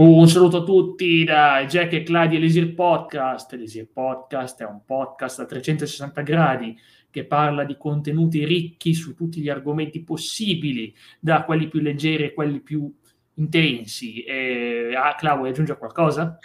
Un saluto a tutti da Jack e Claudia Elisir Podcast. Elisir Podcast è un podcast a 360 gradi che parla di contenuti ricchi su tutti gli argomenti possibili, da quelli più leggeri a quelli più intensi. E, ah, Clau, vuoi aggiungere qualcosa?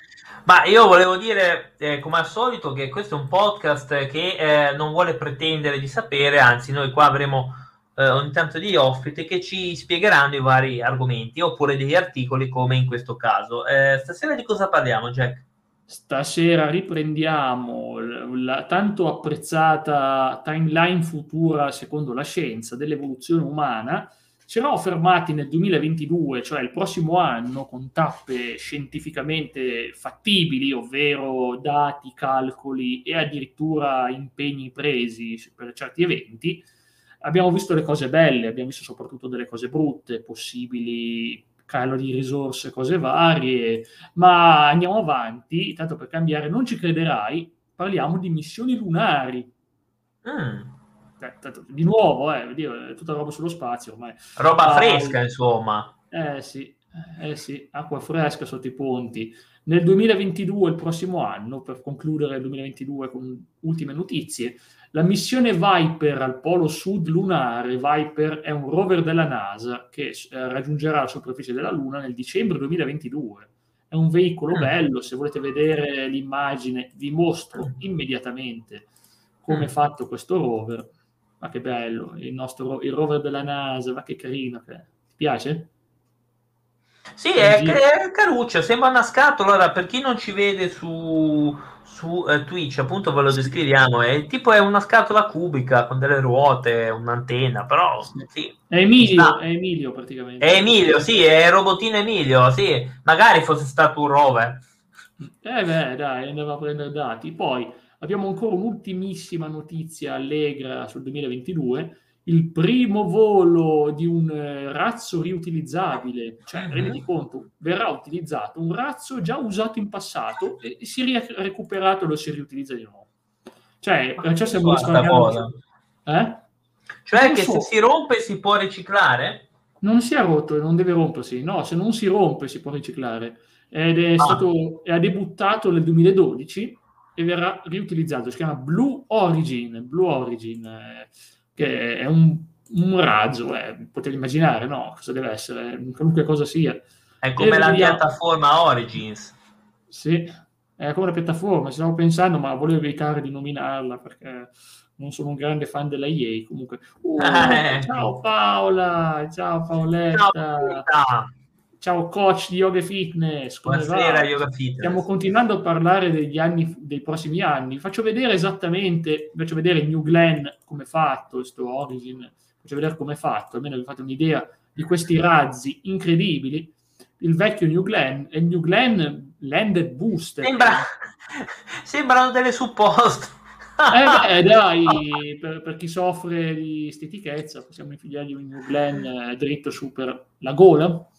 Ma io volevo dire, eh, come al solito, che questo è un podcast che eh, non vuole pretendere di sapere, anzi noi qua avremo eh, ogni tanto degli ospiti che ci spiegheranno i vari argomenti oppure degli articoli come in questo caso. Eh, stasera di cosa parliamo, Jack? Stasera riprendiamo la tanto apprezzata timeline futura secondo la scienza dell'evoluzione umana. Ci eravamo fermati nel 2022, cioè il prossimo anno, con tappe scientificamente fattibili, ovvero dati, calcoli e addirittura impegni presi per certi eventi abbiamo visto le cose belle, abbiamo visto soprattutto delle cose brutte, possibili calo di risorse, cose varie, ma andiamo avanti, tanto per cambiare, non ci crederai, parliamo di missioni lunari. Mm. Di nuovo, eh, dire, tutta roba sullo spazio ormai. Roba ah, fresca, insomma. Eh sì, eh sì, acqua fresca sotto i ponti. Nel 2022, il prossimo anno, per concludere il 2022 con ultime notizie, la missione Viper al polo sud lunare, Viper è un rover della NASA che eh, raggiungerà la superficie della Luna nel dicembre 2022. È un veicolo mm. bello, se volete vedere l'immagine vi mostro immediatamente come è mm. fatto questo rover. Ma che bello, il nostro il rover della NASA, ma che carino che è. Ti piace? Sì, è, è caruccio, sembra una scatola. Allora, per chi non ci vede su, su eh, Twitch, appunto ve lo descriviamo, è tipo è una scatola cubica con delle ruote, un'antenna, però sì. È Emilio, è Emilio praticamente. È Emilio, sì, è robotino Emilio, sì. Magari fosse stato un rover. Eh beh, dai, andava a prendere dati. Poi abbiamo ancora un'ultimissima notizia allegra sul 2022 il primo volo di un eh, razzo riutilizzabile, cioè uh-huh. renditi conto, verrà utilizzato un razzo già usato in passato e si è recuperato e lo si riutilizza di nuovo. Cioè, perciò siamo eh? Cioè che so. se si rompe si può riciclare? Non si è rotto, non deve rompersi. No, se non si rompe si può riciclare. Ed è ah. stato, ha debuttato nel 2012 e verrà riutilizzato. Si chiama Blue Origin. Blue Origin. Che è un, un razzo, eh, potete immaginare, no? Cosa deve essere, qualunque cosa sia. È come e la vediamo... piattaforma Origins. Sì, è come la piattaforma, stavo pensando, ma volevo evitare di nominarla perché non sono un grande fan della EA. Comunque, uh, eh. ciao Paola, ciao Paoletta. Ciao, Ciao coach di yoga fitness. Come Buonasera va? yoga fitness. Stiamo continuando a parlare degli anni, dei prossimi anni. Faccio vedere esattamente, faccio vedere New Glenn come è fatto, questo Origin, faccio vedere come è fatto, almeno vi fate un'idea di questi razzi incredibili. Il vecchio New Glenn e il New Glenn Landed Booster. Sembra, sembrano delle supposte. eh beh, dai, per, per, chi soffre di stitichezza, possiamo infilargli un New Glenn eh, dritto su per la gola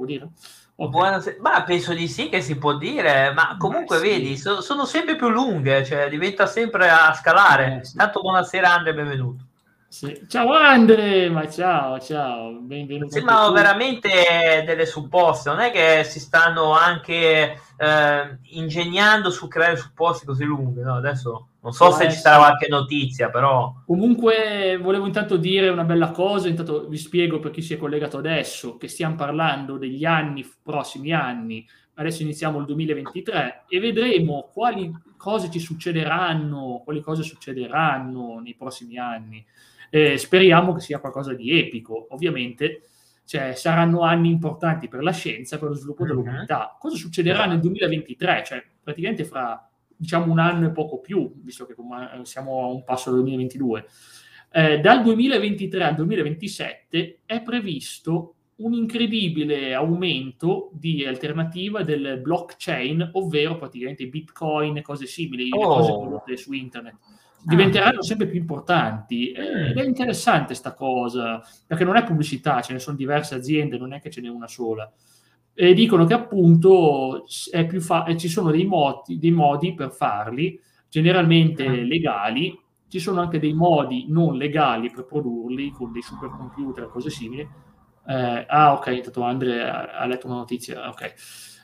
può dire? Okay. Buonasera. Ma penso di sì che si può dire, ma comunque Beh, vedi, so, sono sempre più lunghe, cioè diventa sempre a scalare. Eh, sì. Tanto buonasera Andre, benvenuto. Sì. Ciao Andre, ma ciao, ciao, benvenuto. Sembrano veramente delle supposte, non è che si stanno anche eh, ingegnando su creare supposti così lunghi, no? Adesso non so se ci sarà qualche notizia, però. Comunque, volevo intanto dire una bella cosa. Intanto vi spiego per chi si è collegato adesso che stiamo parlando degli anni, prossimi anni. Adesso iniziamo il 2023 e vedremo quali cose ci succederanno, quali cose succederanno nei prossimi anni. Eh, speriamo che sia qualcosa di epico. Ovviamente cioè, saranno anni importanti per la scienza, per lo sviluppo uh-huh. dell'umanità. Cosa succederà nel 2023? Cioè, praticamente fra diciamo un anno e poco più, visto che siamo a un passo dal 2022. Eh, dal 2023 al 2027 è previsto un incredibile aumento di alternativa del blockchain, ovvero praticamente bitcoin e cose simili, oh. cose prodotte su internet. Diventeranno ah. sempre più importanti eh, ed è interessante questa cosa perché non è pubblicità, ce ne sono diverse aziende, non è che ce n'è una sola e dicono che appunto fa- ci sono dei modi, dei modi, per farli, generalmente ah. legali, ci sono anche dei modi non legali per produrli con dei supercomputer e cose simili. Eh, ah, ok, intanto Andre ha, ha letto una notizia, ok.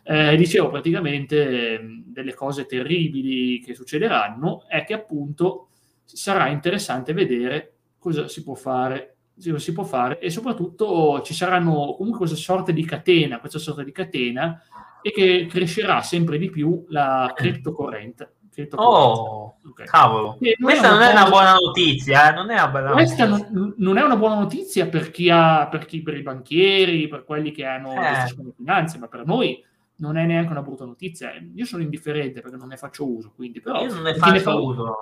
Eh, dicevo praticamente eh, delle cose terribili che succederanno è che appunto sarà interessante vedere cosa si può fare, si può fare e soprattutto ci saranno comunque questa sorta di catena, questa sorta di catena e che crescerà sempre di più la cryptocurrenza. Oh, okay. cavolo. Questa non è una buona notizia, eh? non è una bella Questa. Non, non, è una buona notizia per chi ha, per, chi, per i banchieri, per quelli che hanno eh. finanze, ma per noi non è neanche una brutta notizia. Io sono indifferente perché non ne faccio uso, quindi però... Io non ne faccio ne fa... uso.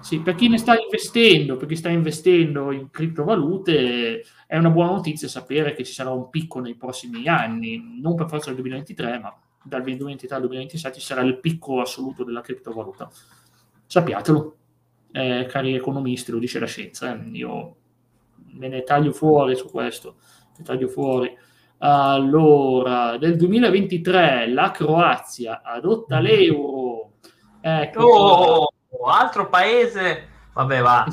Sì, per chi ne sta investendo, per chi sta investendo in criptovalute, è una buona notizia sapere che ci sarà un picco nei prossimi anni, non per forza del 2023, ma dal 2023 al 2027 ci sarà il picco assoluto della criptovaluta. Sappiatelo, eh, cari economisti, lo dice la scienza, eh. io me ne taglio fuori su questo, ne taglio fuori. Allora, nel 2023 la Croazia adotta mm. l'euro. Ecco, oh, altro paese, vabbè, va,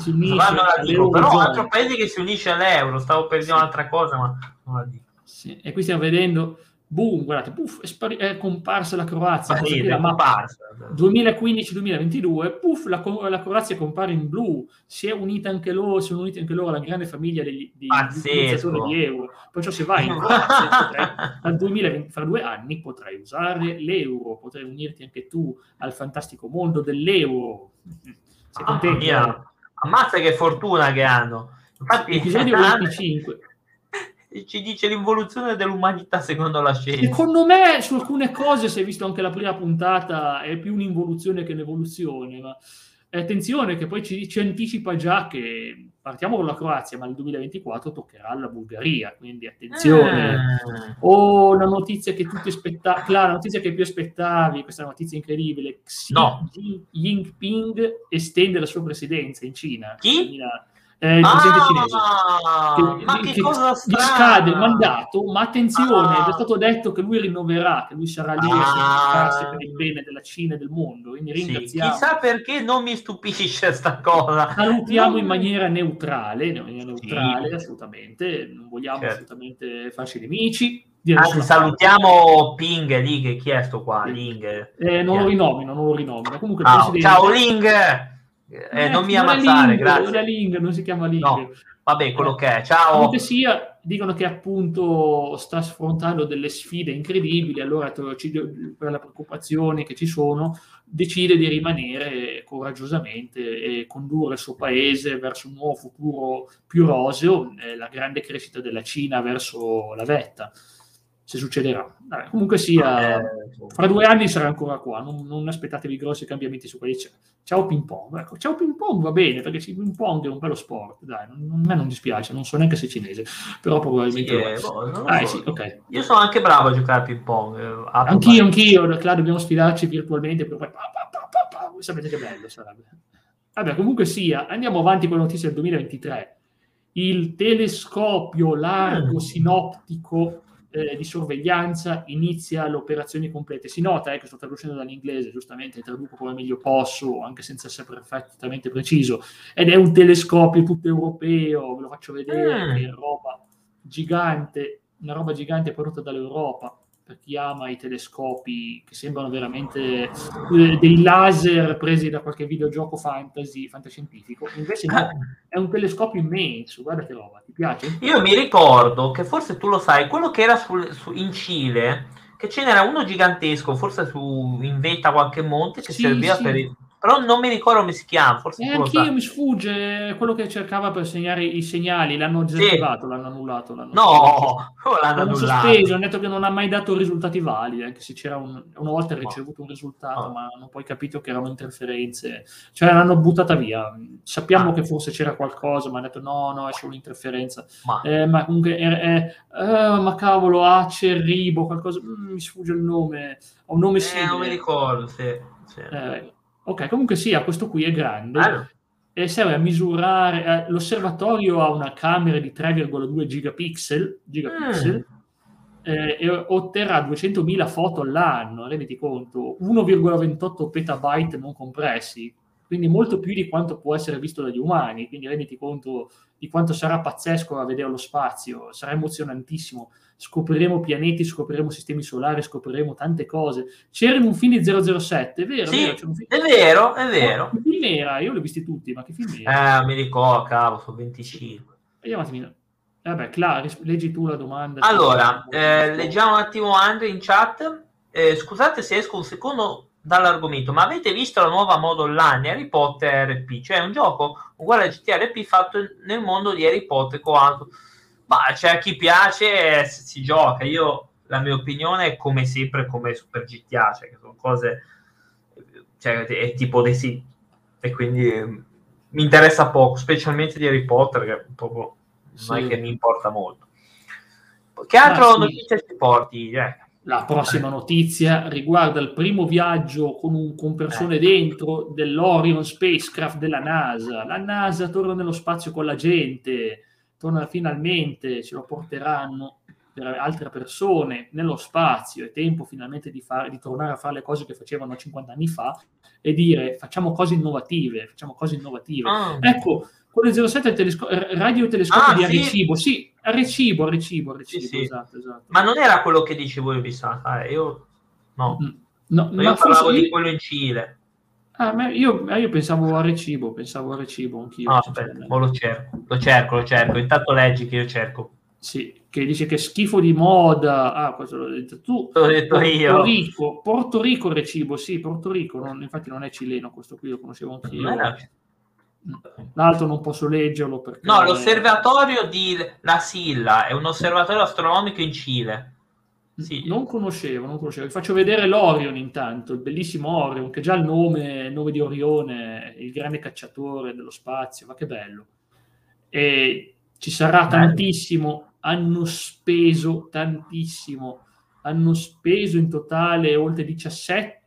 dico, però altro paese che si unisce all'euro. Stavo per dire sì. un'altra cosa, ma non la dico. Sì. E qui stiamo vedendo boom, guardate, puff, è, spari- è comparsa la Croazia. Sì, la mappa 2015-2022, puff, la, la, Croazia compare in blu, si è unita anche loro, sono uniti anche loro alla grande famiglia degli, degli utilizzatori di euro. Perciò se vai in Croazia, potrai, dal 2020, fra due anni potrai usare l'euro, potrai unirti anche tu al fantastico mondo dell'euro. Sei contento? Ah, Ammazza che fortuna che hanno. Infatti, episodio 25 ci dice l'involuzione dell'umanità secondo la scienza. Secondo me su alcune cose, se hai visto anche la prima puntata, è più un'involuzione che un'evoluzione, ma attenzione che poi ci, ci anticipa già che partiamo con la Croazia, ma nel 2024 toccherà la Bulgaria, quindi attenzione. Ah. O la notizia che tutti aspettavi, la notizia che più aspettavi, questa notizia incredibile, Xi no. Jinping estende la sua presidenza in Cina. Chi? 2000, eh, il presidente cinese. Che, ma che, che cosa gli scade il mandato, ma attenzione, ah. è stato detto che lui rinnoverà, che lui sarà lì ah. a per il bene della Cina e del mondo. Quindi ringraziamo. Sì, chissà perché non mi stupisce sta cosa. Salutiamo non... in maniera neutrale, in maniera neutrale, sì. assolutamente. Non vogliamo certo. assolutamente farci nemici. Anzi, salutiamo Ping lì che chi è sto qua? Ling. Eh, non lo rinomino, non lo rinomino. Comunque, ah, presidente... Ciao Ling! Eh, eh, non mi ammazzare, grazie. Non è Link, non si chiama Link. No. Vabbè, quello che è. Ciao. Comunque sia, dicono che appunto sta affrontando delle sfide incredibili, allora per le preoccupazioni che ci sono, decide di rimanere coraggiosamente e condurre il suo paese verso un nuovo futuro più roseo, eh, la grande crescita della Cina verso la vetta se succederà. Vabbè, comunque sia, eh, fra due anni sarà ancora qua, non, non aspettatevi grossi cambiamenti su quelli. Ciao ping pong, ecco, ciao ping pong va bene, perché il ping pong è un bello sport, dai, non, a me non dispiace, non so neanche se è cinese, però probabilmente... Sì, eh, boh, ah, so. sì, okay. Io sono anche bravo a giocare a ping pong. Eh, anch'io, anch'io, claro, dobbiamo sfidarci virtualmente, poi pa, pa, pa, sapete che bello sarebbe. Vabbè, comunque sia, andiamo avanti con la notizia del 2023. Il telescopio largo mm. sinoptico eh, di sorveglianza inizia le operazioni complete. Si nota eh, che sto traducendo dall'inglese, giustamente traduco come meglio posso, anche senza essere perfettamente preciso, ed è un telescopio tutto europeo, ve lo faccio vedere, che è roba gigante, una roba gigante prodotta dall'Europa per chi ama i telescopi che sembrano veramente eh, dei laser presi da qualche videogioco fantasy, fantascientifico. Invece no, è un telescopio immenso, guarda che roba, ti piace? Io mi ricordo che forse tu lo sai, quello che era sul, su, in Cile, che ce n'era uno gigantesco, forse su, in vetta qualche monte, che sì, serviva sì. per... Il però non mi ricordo come si chiama. Forse eh, anch'io mi sfugge quello che cercava per segnare i segnali. L'hanno disattivato, sì. l'hanno annullato. L'hanno no, l'hanno, l'hanno sospeso. Hanno detto che non ha mai dato risultati validi. Anche se c'era un, una volta ricevuto un risultato, no. ma hanno poi capito che erano interferenze. Cioè l'hanno buttata via. Sappiamo ah. che forse c'era qualcosa, ma hanno detto no, no, è solo un'interferenza. Ma, eh, ma comunque, eh, ma cavolo, Acerribo, qualcosa. Mm, mi sfugge il nome. Ho un nome simile. Eh, non mi ricordo, sì. sì. Ok, comunque sia, questo qui è grande ah. e serve a misurare. Eh, l'osservatorio ha una camera di 3,2 gigapixel, gigapixel mm. eh, e otterrà 200.000 foto all'anno, renditi conto, 1,28 petabyte non compressi. Quindi molto più di quanto può essere visto dagli umani, quindi renditi conto di quanto sarà pazzesco a vedere lo spazio, sarà emozionantissimo, scopriremo pianeti, scopriremo sistemi solari, scopriremo tante cose. C'era in un film di 007, è vero? Sì, è, vero, è vero, è vero. Che film era? Io li ho visti tutti, ma che film era? Eh, mi ricordo, cavolo, sono 25. Vediamo un attimino. Eh, vabbè, Cla, leggi tu la domanda. Allora, eh, leggiamo un attimo Andre in chat. Eh, scusate se esco un secondo dall'argomento, ma avete visto la nuova moda online Harry Potter RP? Cioè un gioco uguale a GTRP fatto nel mondo di Harry Potter con altro. Ma c'è a chi piace, si gioca. Io, la mia opinione è come sempre come Super GTA, cioè che sono cose, cioè è tipo dei sì. E quindi eh, mi interessa poco, specialmente di Harry Potter, che proprio sì. non è che mi importa molto. Che altro sì. notizie ci porti? Eh? La prossima notizia riguarda il primo viaggio con, un, con persone eh. dentro dell'Orion Spacecraft della NASA. La NASA torna nello spazio con la gente, torna finalmente, ce lo porteranno per altre persone nello spazio. È tempo finalmente di, fare, di tornare a fare le cose che facevano 50 anni fa e dire facciamo cose innovative, facciamo cose innovative. Oh. Ecco, quello 07 è il telesco- radiotelescopio ah, di Arecibo, sì. sì, Arecibo, Arecibo, Arecibo, sì, sì. Esatto, esatto. Ma non era quello che dicevo io vista fare, io no. Mm. no, io parlavo di quello in Cile. Ah, io, eh, io, pensavo a Recibo, pensavo a Recibo anch'io. No, aspetta, lo cerco, lo cerco, lo cerco. Intanto leggi che io cerco. Sì, che dice che schifo di moda. Ah, questo l'ho detto tu. L'ho detto Porto io. Rico, Porto Rico Recibo, sì, Porto Rico. Non, infatti non è cileno, questo qui lo conoscevo anch'io. L'altro non posso leggerlo perché... No, l'osservatorio di La Silla è un osservatorio astronomico in Cile. Sì. Non conoscevo, non conoscevo. Vi faccio vedere l'Orion intanto, il bellissimo Orion, che già il nome, il nome di Orione, il grande cacciatore dello spazio, ma che bello. E ci sarà bello. tantissimo, hanno speso tantissimo, hanno speso in totale oltre 17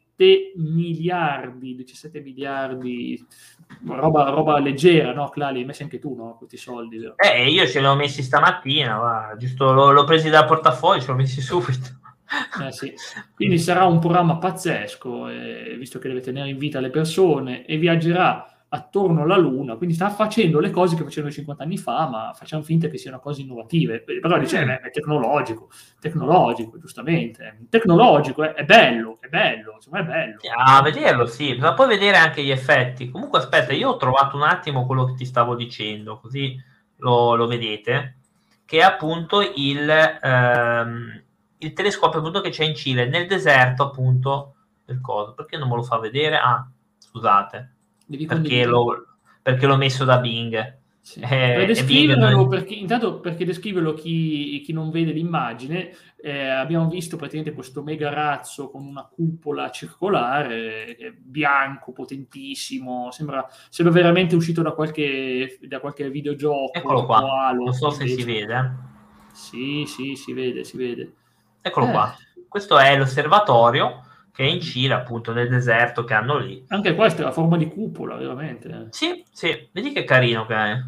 miliardi, 17 miliardi, roba, roba leggera, no? Cla, li hai messi anche tu, no? Questi soldi. Vero? Eh, io ce li ho messi stamattina, va. giusto l'ho, l'ho presi dal portafoglio, ce li ho messi subito. Eh, sì. Quindi sarà un programma pazzesco, eh, visto che deve tenere in vita le persone e viaggerà attorno alla Luna, quindi sta facendo le cose che facevano 50 anni fa, ma facciamo finta che siano cose innovative. Però dice, eh, è tecnologico, tecnologico, giustamente. Tecnologico, è, è bello, è bello, insomma è bello. A vederlo, sì, ma poi vedere anche gli effetti. Comunque, aspetta, io ho trovato un attimo quello che ti stavo dicendo, così lo, lo vedete, che è appunto il, ehm, il telescopio appunto che c'è in Cile, nel deserto appunto del coso. Perché non me lo fa vedere? Ah, scusate perché l'ho, perché l'ho, messo da Bing. Sì. Eh, per descriverlo, perché, intanto perché descriverlo chi, chi non vede l'immagine, eh, abbiamo visto praticamente questo mega razzo con una cupola circolare, eh, bianco, potentissimo, sembra, sembra, veramente uscito da qualche, da qualche videogioco. Eccolo qua, Halo, non so se si vede. Eh. Sì, sì, si vede, si vede. Eccolo eh. qua, questo è l'osservatorio che è in Cile, appunto, nel deserto che hanno lì. Anche questa è la forma di cupola, veramente. Sì, sì, vedi che carino che è.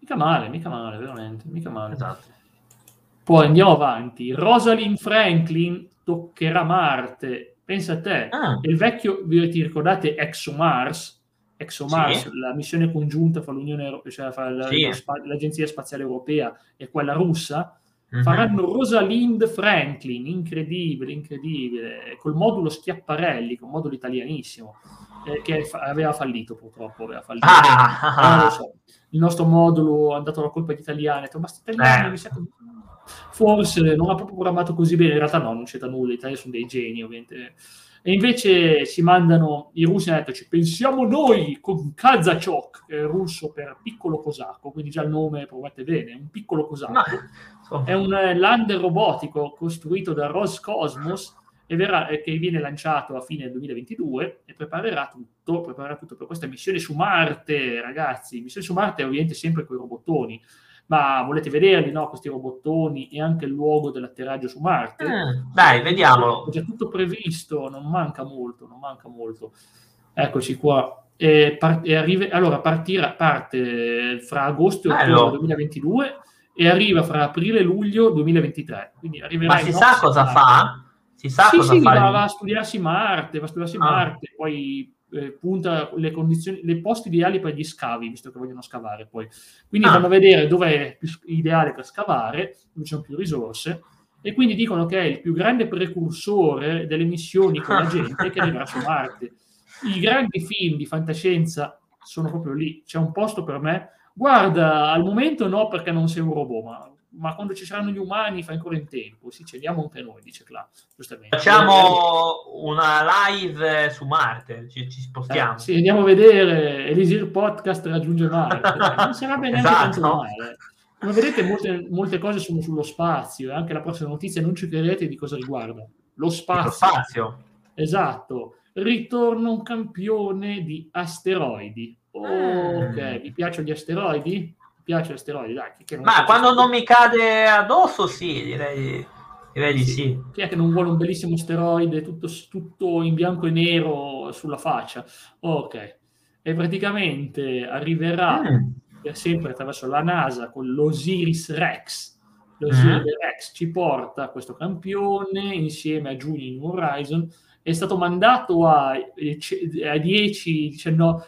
Mica male, mica male, veramente, mica male. Esatto. Poi andiamo avanti. Rosalind Franklin toccherà Marte. Pensa a te, ah. il vecchio, vi ricordate ExoMars? ExoMars, sì. la missione congiunta fra l'Unione Europea, cioè fra la, sì. l'Agenzia Spaziale Europea e quella russa, Mm-hmm. Faranno Rosalind Franklin, incredibile, incredibile, col modulo Schiapparelli, con modulo italianissimo, eh, che fa- aveva fallito purtroppo. Aveva fallito. Ah, eh, so. Il nostro modulo è andato alla colpa di italiani, ma sti italiani eh. mi sa che forse non ha proprio programmato così bene, in realtà no, non c'è da nulla, gli italiani sono dei geni ovviamente e invece si mandano, i russi hanno detto ci pensiamo noi con Kazachok, che è russo per piccolo cosacco, quindi già il nome provate bene, un piccolo cosacco. No. Oh. È un eh, lander robotico costruito da Roscosmos e verrà, che viene lanciato a fine 2022 e preparerà tutto, preparerà tutto per questa missione su Marte, ragazzi. Missione su Marte ovviamente sempre con i robottoni ma volete vederli, no? Questi robottoni e anche il luogo dell'atterraggio su Marte. Mm, dai, vediamolo. È già tutto previsto, non manca molto, non manca molto. Eccoci qua. E par- e arriva- allora, partirà, parte fra agosto e ottobre 2022 e arriva fra aprile e luglio 2023. Quindi arriverà ma si sa cosa fa? Si sa sì, cosa sì, fa? Va, va, a studiarsi Marte, va a studiarsi ah. Marte, poi eh, punta le condizioni, le posti ideali per gli scavi, visto che vogliono scavare poi. Quindi ah. vanno a vedere dove è più ideale per scavare, dove ci sono più risorse, e quindi dicono che è il più grande precursore delle missioni con la gente che arriverà su Marte. I grandi film di fantascienza sono proprio lì. C'è un posto per me. Guarda, al momento no, perché non sei un robot, ma ma quando ci saranno gli umani fa ancora in tempo. Sì, ci andiamo anche noi, dice Cla, giustamente. Facciamo una live su Marte, ci, ci spostiamo. Eh, sì, andiamo a vedere Elisir Podcast raggiunge Marte. non sarebbe neanche esatto. tanto male. Come vedete molte, molte, cose sono sullo spazio e anche la prossima notizia non ci credete di cosa riguarda. Lo spazio. Lo spazio. Esatto. Ritorna un campione di asteroidi. Oh, mm. Ok, vi piacciono gli asteroidi? Piace l'asteroide, dai. Ma quando non mi cade addosso, sì, direi, direi di sì. sì. Chi è che non vuole un bellissimo asteroide tutto, tutto in bianco e nero sulla faccia? Ok. E praticamente arriverà mm. per sempre attraverso la NASA con l'Osiris Rex. L'Osiris mm. Rex ci porta questo campione insieme a New Horizon è stato mandato a, a 10, 19,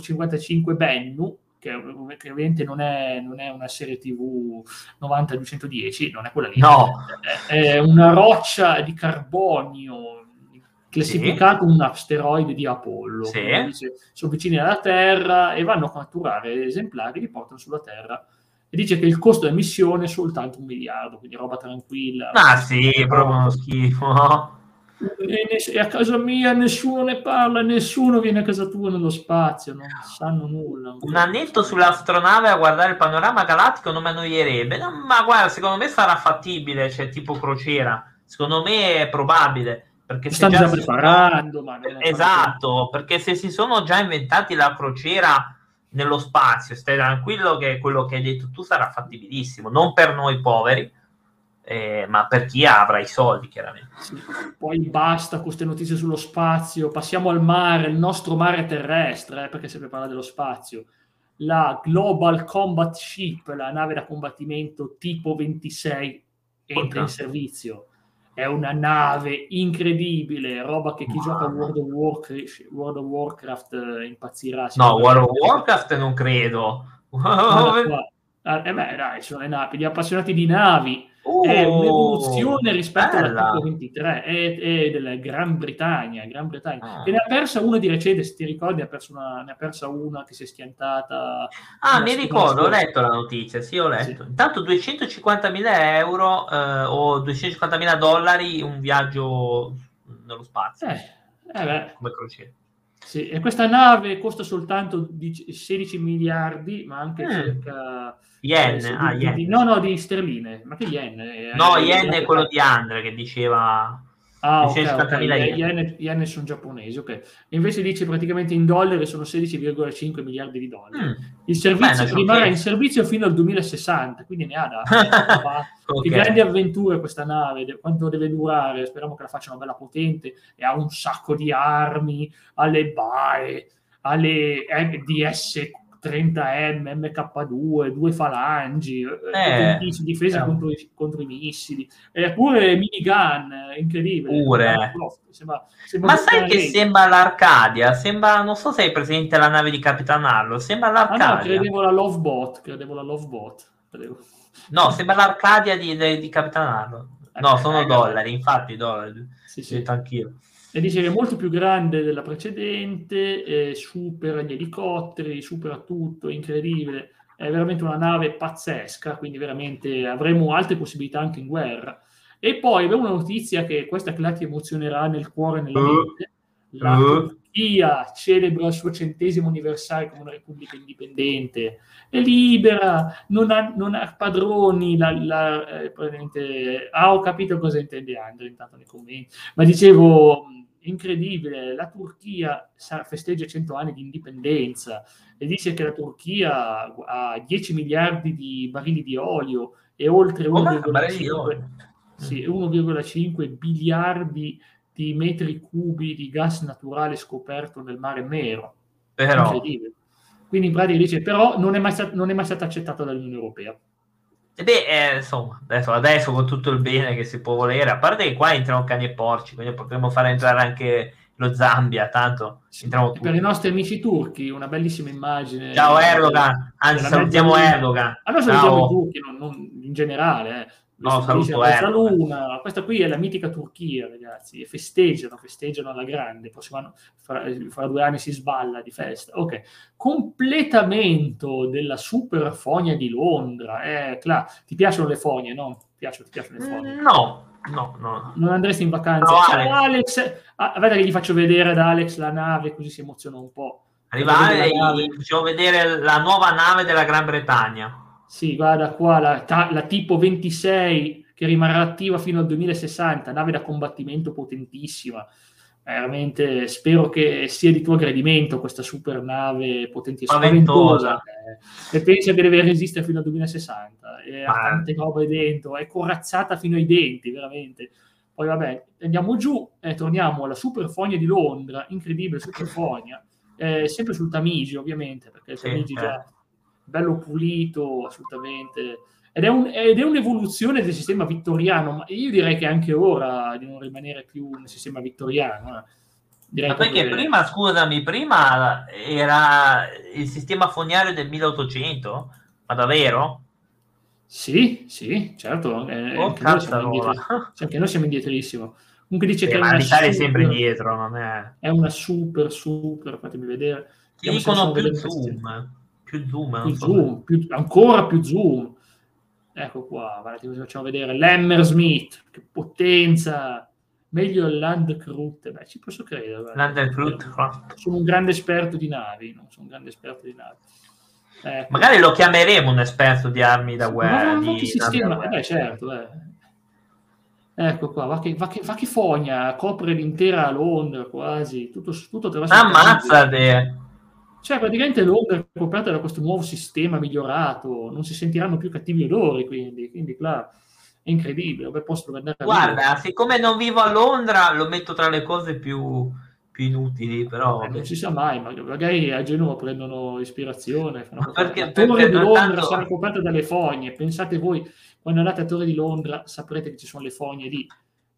55 Bennu, che, che ovviamente non è, non è, una serie TV 90-210, non è quella lì, no. è, è una roccia di carbonio classificato sì. un asteroide di Apollo. Sì. Dice, sono vicini alla Terra e vanno a catturare esemplari, li portano sulla Terra. E dice che il costo della missione è soltanto un miliardo, quindi roba tranquilla. Ah sì, proprio uno schifo e, a casa mia nessuno ne parla, nessuno viene a casa tua nello spazio, non sanno nulla. Un annetto sull'astronave a guardare il panorama galattico non mi annoierebbe, no, ma guarda, secondo me sarà fattibile, cioè tipo crociera, secondo me è probabile. Perché si stanno già preparando, ma esatto, perché se si sono già inventati la crociera nello spazio, stai tranquillo che quello che hai detto tu sarà fattibilissimo, non per noi poveri, eh, ma per chi avrà i soldi chiaramente. Sì. Poi basta con queste notizie sullo spazio, passiamo al mare, il nostro mare terrestre, eh, perché sempre parla dello spazio. La Global Combat Ship, la nave da combattimento tipo 26, entra in servizio. È una nave incredibile, roba che chi wow. gioca World of Warcraft, World of Warcraft eh, impazzirà. No, World of Warcraft non credo. Ah, eh beh, dai, sono le navi, gli appassionati di navi Oh, è un'evoluzione rispetto bella. alla 23 è, è, della Gran Bretagna, Gran Bretagna. Ah. e ne ha persa una di recente se ti ricordi ne ha, persa una, ne ha persa una che si è schiantata ah mi ricordo ho letto la notizia sì ho letto sì. intanto 250.000 euro eh, o 250.000 dollari un viaggio nello spazio eh, eh come crociera sì, e questa nave costa soltanto 16 miliardi, ma anche mm. circa... Yen, eh, ah, di, yen. no, no, di sterline. Ma che yen? No, eh, yen è quello di Andre che diceva Ah, ok, okay. Yen. Yen, yen sono giapponesi, ok. invece dice praticamente in dollari sono 16,5 miliardi di dollari. Mm. Il servizio Beh, rimarrà in servizio fino al 2060, quindi ne ha da... okay. grandi avventure questa nave, quanto deve durare, speriamo che la facciano bella potente e ha un sacco di armi, alle BAE, alle MDS 30M, MK2, due falangi, eh, eh difesa eh. contro, i, contro, i missili, eppure minigun, incredibile. Pure. Sembra, sembra Ma sai che sembra l'Arcadia? Sembra, non so se hai presente la nave di Capitan Harlow, sembra l'Arcadia. Ah, no, credevo la Lovebot, credevo la Lovebot. Credevo. No, sembra l'Arcadia di, di, di Capitan Harlow. No, sono eh, dollari, infatti dollari. Sì, sì. Anch'io e dice che è molto più grande della precedente, eh, supera gli elicotteri, supera tutto, è incredibile, è veramente una nave pazzesca, quindi veramente avremo altre possibilità anche in guerra. E poi abbiamo una notizia che questa che ti emozionerà nel cuore e nella uh. mente. La uh. Turchia celebra il suo centesimo anniversario come una repubblica indipendente, è libera, non ha, non ha padroni. La, la, eh, ah, ho capito cosa intende Andrea intanto nei commenti, ma dicevo incredibile, la Turchia festeggia 100 anni di indipendenza e dice che la Turchia ha 10 miliardi di barili di olio e oltre 1,5, sì, 1,5 biliardi di metri cubi di gas naturale scoperto nel Mare Nero. Però... Quindi in pratica dice, però non è mai, non è mai stata accettata dall'Unione Europea. E beh, eh, insomma, adesso, adesso, con tutto il bene che si può volere, a parte che qua entrano cani e porci, quindi potremmo fare entrare anche lo Zambia, tanto entriamo tutti. Per i nostri amici turchi, una bellissima immagine. Ciao Erdogan, anzi salutiamo Erdogan. Allora salutiamo i turchi, non, non in generale, eh. No, saluto questa luna. Questa qui è la mitica Turchia, ragazzi. E festeggiano, festeggiano alla grande. Prossimo fra, fra, due anni si sballa di festa. Ok. Completamento della super fogna di Londra. Eh, Cla, ti piacciono le fogne, no? Ti piacciono, ti piacciono le fogne? No, no, no. Non andresti in vacanza? No, Ciao, Alex. Ah, guarda che gli faccio vedere ad Alex la nave, così si emoziona un po'. Arrivare e facciamo vedere la nuova nave della Gran Bretagna. Sì, guarda qua, la, la, tipo 26 che rimarrà attiva fino al 2060, nave da combattimento potentissima. Veramente spero che sia di tuo gradimento questa super nave potentissima, spaventosa, eh, e pensa che deve resistere fino al 2060, e ha tante robe dentro, è corazzata fino ai denti, veramente. Poi vabbè, andiamo giù e torniamo alla super fogna di Londra, incredibile super fogna, eh, sempre sul Tamigi ovviamente, perché il Tamigi sì, già eh bello pulito, assolutamente. Ed è, un, ed è, un'evoluzione del sistema vittoriano, ma io direi che anche ora di non rimanere più nel sistema vittoriano. Eh. Direi ma perché che... prima, scusami, prima era il sistema fognario del 1800? Ma davvero? Sì, sì, certo. Eh, oh, anche, noi cioè, anche, noi siamo indietrissimo. Comunque dice eh, che ma l'Italia è sempre indietro, non è... È una super, super, fatemi vedere. Ti dicono più zoom più zoom, più zoom più, ancora più zoom. Ecco qua, guarda, ti facciamo vedere l'Hammersmith, che potenza, meglio il Landkrut, beh, ci posso credere. Landkrut. Sono un grande esperto di navi, non sono un grande esperto di navi. Ecco. Magari lo chiameremo un esperto di armi da guerra. Ma, di sistema, eh beh, certo, eh. Ecco qua, va che, va, che, va che, fogna, copre l'intera Londra quasi, tutto, tutto attraverso... Ammazzate! Cioè, praticamente Londra è coperta da questo nuovo sistema migliorato, non si sentiranno più cattivi odori, quindi, quindi là, è incredibile, dove andare Guarda, siccome non vivo a Londra, lo metto tra le cose più, più inutili, però... Eh, non si sa mai, magari a Genova prendono ispirazione. Fanno perché, la torre perché di Londra tanto... sarà coperta dalle fogne, pensate voi, quando andate a Torre di Londra saprete che ci sono le fogne lì,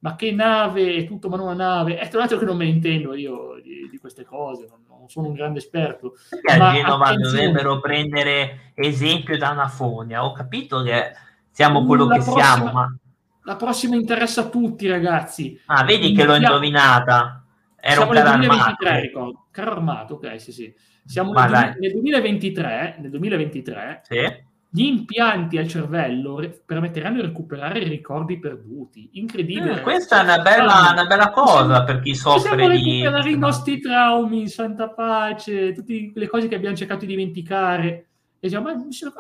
ma che nave, tutto ma non una nave, è tra l'altro che non me ne intendo io di, di queste cose, non, non sono un grande esperto. Perché a Genova dovrebbero prendere esempio da una fogna? Ho capito che siamo quello che prossima, siamo, ma... La prossima interessa a tutti, ragazzi. Ah, vedi che l'ho indovinata. Era Siamo nel 2023, armato. ricordo. Carro armato, ok, sì, sì. Siamo nel, nel, 2023, nel 2023 sì gli impianti al cervello permetteranno di recuperare i ricordi perduti. Incredibile. Eh, questa è una bella, una bella cosa per chi soffre di... recuperare i nostri traumi santa pace, tutte le cose che abbiamo cercato di dimenticare. E diciamo, ma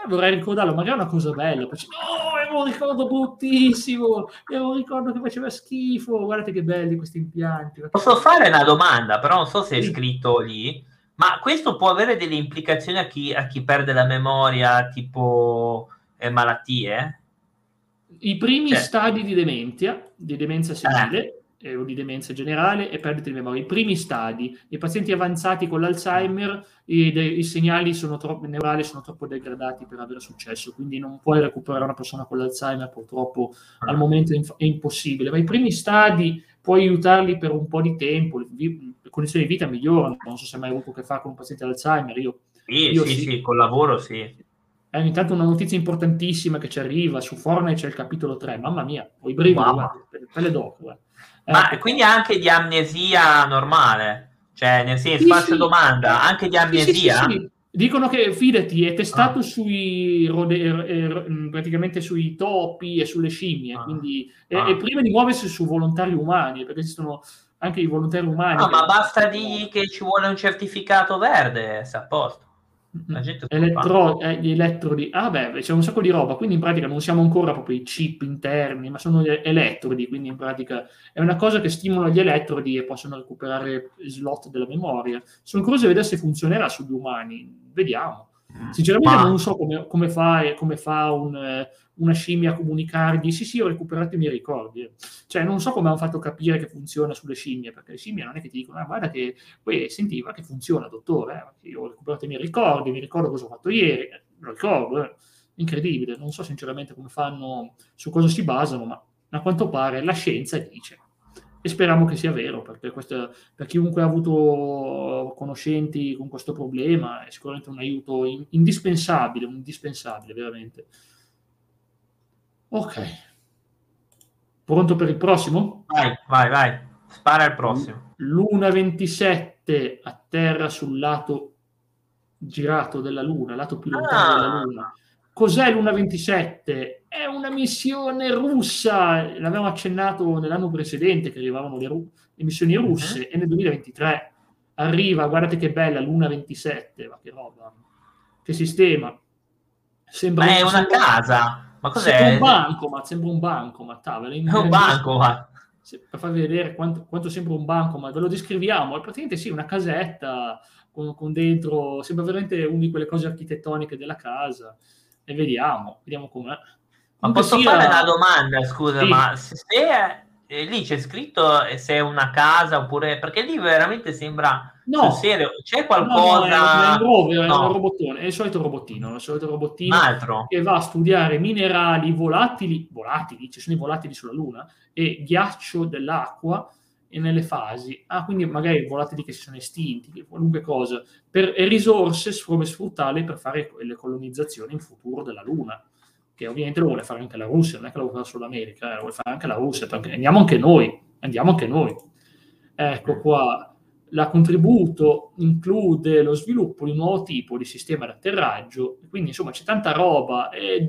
vorrei ricordarlo, magari è una cosa bella. Poi, no, era un ricordo bruttissimo, era un ricordo che faceva schifo. Guardate che belli questi impianti. Posso fare una domanda, però non so se è scritto lì ma questo può avere delle implicazioni a chi, a chi perde la memoria, tipo eh, malattie? I primi cioè. stadi di demenza, di demenza senile eh. o di demenza generale e perdita di memoria. I primi stadi, i pazienti avanzati con l'Alzheimer, i, i segnali sono troppo, neurali sono troppo degradati per avere successo, quindi non puoi recuperare una persona con l'Alzheimer, purtroppo ah. al momento è, inf- è impossibile. Ma i primi stadi puoi aiutarli per un po' di tempo, le condizioni di vita migliorano, non so se hai mai avuto a che fare con un paziente Alzheimer, io... Sì, io sì, sì, sì, col lavoro sì. È ogni tanto una notizia importantissima che ci arriva, su Fortnite c'è il capitolo 3, mamma mia, ho i brividi, guarda, pelle d'oca. Eh, Ma ecco. quindi anche di amnesia normale? Cioè, nel senso, sì, faccio sì. domanda, anche di amnesia? Sì, Dicono che, fidati, è testato ah. sui rode, er, praticamente sui topi e sulle scimmie, ah. quindi ah. E, prima di muoversi su volontari umani, perché esistono anche i volontari umani. No, ma basta dire che ci vuole un certificato verde, sta a posto. Elettro, eh, gli elettrodi, ah beh, c'è un sacco di roba, quindi in pratica non siamo ancora proprio i chip interni, ma sono gli elettrodi, quindi in pratica è una cosa che stimola gli elettrodi e possono recuperare slot della memoria. Sono curioso di vedere se funzionerà sugli umani, vediamo. Sinceramente ma... non so come, come fa, come fa un, una scimmia a comunicargli sì sì ho recuperato i miei ricordi cioè non so come hanno fatto capire che funziona sulle scimmie perché le scimmie non è che ti dicono ah, guarda che poi sentiva che funziona dottore eh, io ho recuperato i miei ricordi mi ricordo cosa ho fatto ieri eh, lo ricordo eh. incredibile non so sinceramente come fanno su cosa si basano ma a quanto pare la scienza dice e speriamo che sia vero, perché questo, per chiunque ha avuto conoscenti con questo problema è sicuramente un aiuto in, indispensabile, un indispensabile veramente. Ok. Pronto per il prossimo? Vai, vai, vai. Spara il prossimo. Luna 27 a terra sul lato girato della Luna, lato più lontano ah. della Luna. Cos'è Luna 27? È una missione russa, l'avevamo accennato nell'anno precedente che arrivavano le, ru- le missioni russe uh-huh. e nel 2023 arriva, guardate che bella, Luna 27, ma che roba, che sistema. Sembra ma è una sembra, casa, ma cos'è? Sembra un banco, ma sembra un banco, ma tavola. È un banco, ma... Per farvi vedere quanto, quanto, sembra un banco, ma ve lo descriviamo, è praticamente sì, una casetta con, con dentro, sembra veramente una di quelle cose architettoniche della casa, e vediamo, vediamo com'è. Ma posso sia... fare una domanda, scusa, sì. ma se è, eh, lì c'è scritto se è una casa oppure perché lì veramente sembra no. serio, c'è qualcosa no, no, è, un no. è un robottone, è il solito robottino, il solito robottino che va a studiare minerali volatili, volatili, ci sono i volatili sulla Luna e ghiaccio dell'acqua e nelle fasi, ah, quindi magari volatili che si sono estinti, qualunque cosa, per risorse come sfruttarle per fare le colonizzazioni in futuro della Luna che ovviamente lo vuole fare anche la Russia, non è che lo vuole fare solo l'America, eh, lo vuole fare anche la Russia, andiamo anche noi, andiamo anche noi. Ecco qua, la contributo include lo sviluppo di un nuovo tipo di sistema di atterraggio, quindi insomma c'è tanta roba, è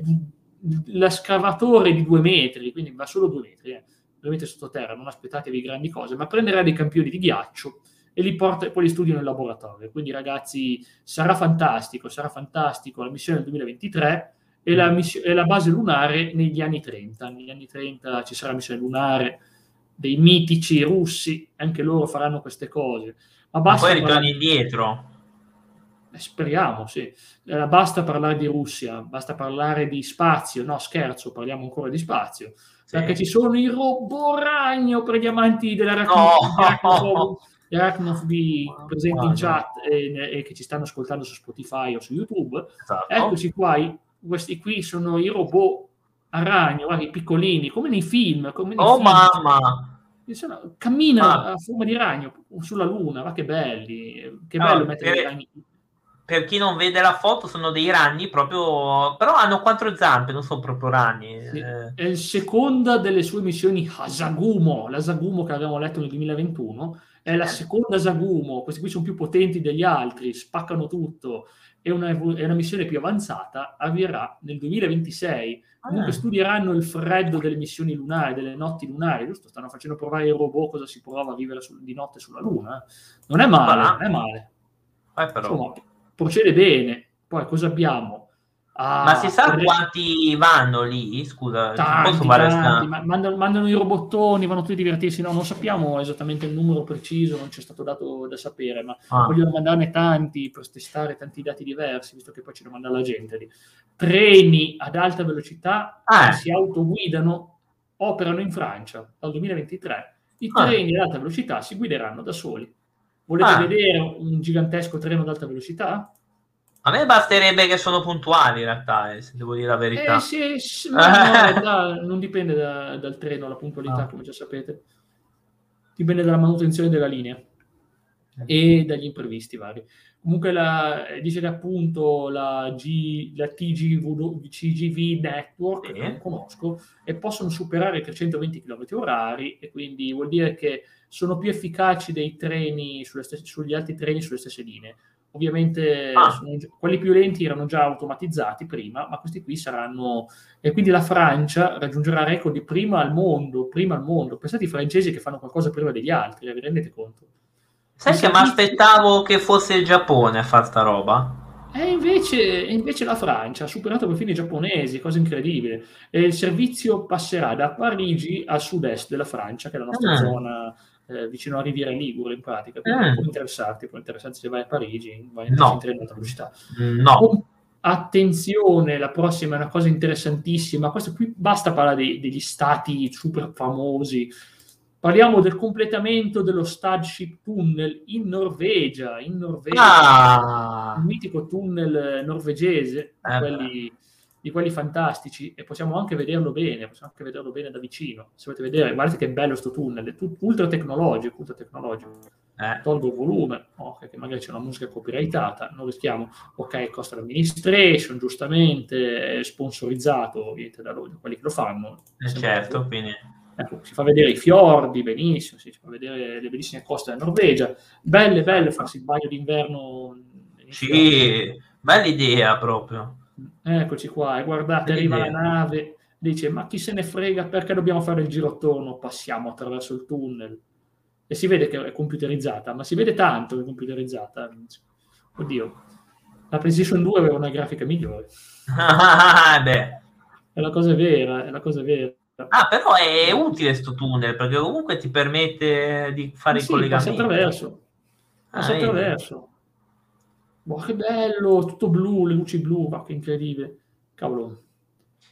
l'escavatore di due metri, quindi va solo due metri, eh, due metri sottoterra, non aspettatevi grandi cose, ma prenderà dei campioni di ghiaccio e li porta e poi li studia nel laboratorio. Quindi ragazzi, sarà fantastico, sarà fantastico la missione del 2023 e la, miss- e la, base lunare negli anni 30. Negli anni 30 ci sarà la missione lunare dei mitici russi, anche loro faranno queste cose. Ma, basta Ma poi ritorni parlare... indietro. Eh, speriamo, sì. Eh, basta parlare di Russia, basta parlare di spazio. No, scherzo, parliamo ancora di spazio. Sì. Perché ci sono i robot ragno per gli amanti della no. Arachnofb presenti in chat e, e, che ci stanno ascoltando su Spotify o su YouTube. Esatto. Eccoci qua, questi qui sono i robot a ragno, guarda, i piccolini, come nei film. Come nei oh film. mamma! Cammina ah. a forma di ragno sulla luna, ma che belli, che bello ah, mettere per, i ragni. Per chi non vede la foto, sono dei ragni proprio, però hanno quattro zampe, non sono proprio ragni. Sì. Eh. È seconda delle sue missioni Hasagumo, la Sagumo che abbiamo letto nel 2021, è la seconda Sagumo, questi qui sono più potenti degli altri, spaccano tutto e una, è una missione più avanzata, avvierà nel 2026. Comunque ah. studieranno il freddo delle missioni lunari, delle notti lunari, giusto? Stanno facendo provare ai robot cosa si prova a vivere su, di notte sulla Luna. Non è male, non è male. Eh, Insomma, procede bene. Poi cosa abbiamo? Ah, ma si sa per... quanti vanno lì? Scusa, tanti, posso fare tanti, ma mandano, mandano, i robottoni, vanno tutti a divertirsi. No, non sappiamo esattamente il numero preciso, non ci è stato dato da sapere, ma ah. vogliono mandarne tanti per testare tanti dati diversi, visto che poi ce lo manda la gente lì. Treni ad alta velocità ah. si autoguidano, operano in Francia dal 2023. I ah. treni ad alta velocità si guideranno da soli. Volete ah. vedere un gigantesco treno ad alta velocità? A me basterebbe che sono puntuali in realtà, eh, se devo dire la verità. Eh, sì, sì, no, no, non dipende da, dal treno la puntualità, ah. come già sapete. Dipende dalla manutenzione della linea e dagli imprevisti vari. Comunque la, dice che appunto la, G, la TGV, CGV Network, sì. che non conosco, e possono superare i 320 km orari e quindi vuol dire che sono più efficaci dei treni stesse, sugli altri treni sulle stesse linee. Ovviamente ah. sono, quelli più lenti erano già automatizzati prima, ma questi qui saranno... E quindi la Francia raggiungerà record prima al mondo, prima al mondo. Pensate ai francesi che fanno qualcosa prima degli altri, vi rendete conto? Sai che mi aspettavo che fosse il Giappone a fare sta roba? E invece, invece, la Francia ha superato i confini giapponesi, cosa incredibile. E il servizio passerà da Parigi a sud-est della Francia, che è la nostra ah. zona eh, vicino a Riviera Ligure in pratica. Mm. può interessarti, può interessarti se vai a Parigi, vai no. in treno a velocità. No. attenzione, la prossima è una cosa interessantissima. Questo qui basta parlare dei, degli stati super famosi. Parliamo del completamento dello Starship Tunnel in Norvegia, in Norvegia, ah. un mitico tunnel norvegese, eh quelli di quelli fantastici e possiamo anche vederlo bene, possiamo anche vederlo bene da vicino. Se volete vedere, guardate che bello sto tunnel, è tutto ultra tecnologico, ultra tecnologico. Eh. Tolgo il volume, ok, che magari c'è una musica copyrightata, non rischiamo, ok, costa l'administration, giustamente, è sponsorizzato ovviamente da, loro, da quelli che lo fanno. Eh certo, quindi... Ecco, si fa vedere i fiordi benissimo, si fa vedere le bellissime coste della Norvegia, belle, belle farsi il bagno d'inverno. Sì, bella idea proprio. Eccoci qua, e guardate, arriva la nave, dice, ma chi se ne frega, perché dobbiamo fare il giro attorno? Passiamo attraverso il tunnel. E si vede che è computerizzata, ma si vede tanto che è computerizzata. Oddio, la PlayStation 2 aveva una grafica migliore. Ah, beh. È la cosa vera, è la cosa vera. Ah, però è utile sto tunnel, perché comunque ti permette di fare sì, i collegamenti. Passa attraverso. Passa ah, attraverso. Boh, che bello, tutto blu, le luci blu, ma che incredibile. Cavolo.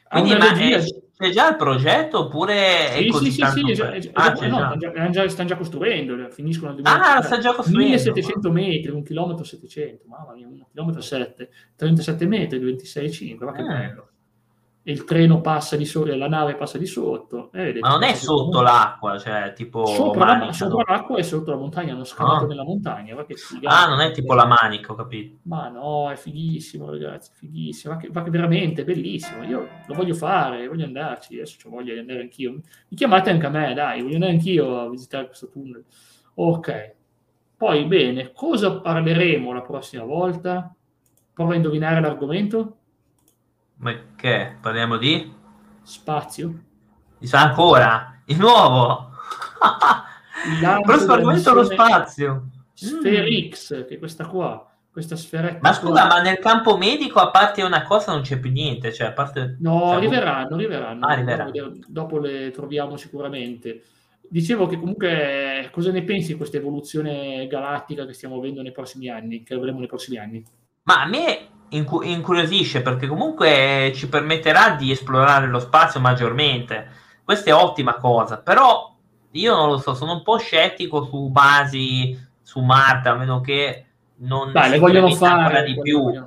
Quindi, ma è, c'è già il progetto oppure sì, sì, sì, sì, già, è, ah, già, no, già. Già, stanno già costruendo, finiscono nel 2000, Ah, sta già costruendo. 1700 metri, un chilometro 700, mamma mia, un chilometro 7, 37 metri, 26,5, ma che ah. bello il treno passa di sotto, la nave passa di sotto. Eh, Ma non è sotto l'acqua, cioè tipo sopra, manica, la, sopra l'acqua e sotto la montagna, hanno scavato ah. nella montagna. ah, non è tipo la manica, ho capito. Ma no, è fighissimo, ragazzi, fighissimo. Ma che, ma che veramente bellissimo. Io lo voglio fare, voglio andarci, adesso ho voglia di andare anch'io. Mi chiamate anche a me, dai, voglio andare anch'io a visitare questo tunnel. Ok. Poi, bene, cosa parleremo la prossima volta? Prova a indovinare l'argomento. Ma che? Parliamo di? Spazio. Mi sa ancora? Di nuovo? Il prossimo argomento è lo spazio. Spherix, mm. che è questa qua, questa sferetta. Ma scusa, qua. ma nel campo medico, a parte una cosa, non c'è più niente. Cioè, a parte... No, cioè, arriveranno, arriveranno. Ah, arriveranno. Dopo le troviamo sicuramente. Dicevo che comunque cosa ne pensi di questa evoluzione galattica che stiamo avendo nei prossimi anni, che avremo nei prossimi anni? Ma a me incu- incuriosisce perché comunque ci permetterà di esplorare lo spazio maggiormente. Questa è ottima cosa, però io non lo so, sono un po' scettico su basi su Marte, a meno che non Dai, le vogliono fare di più.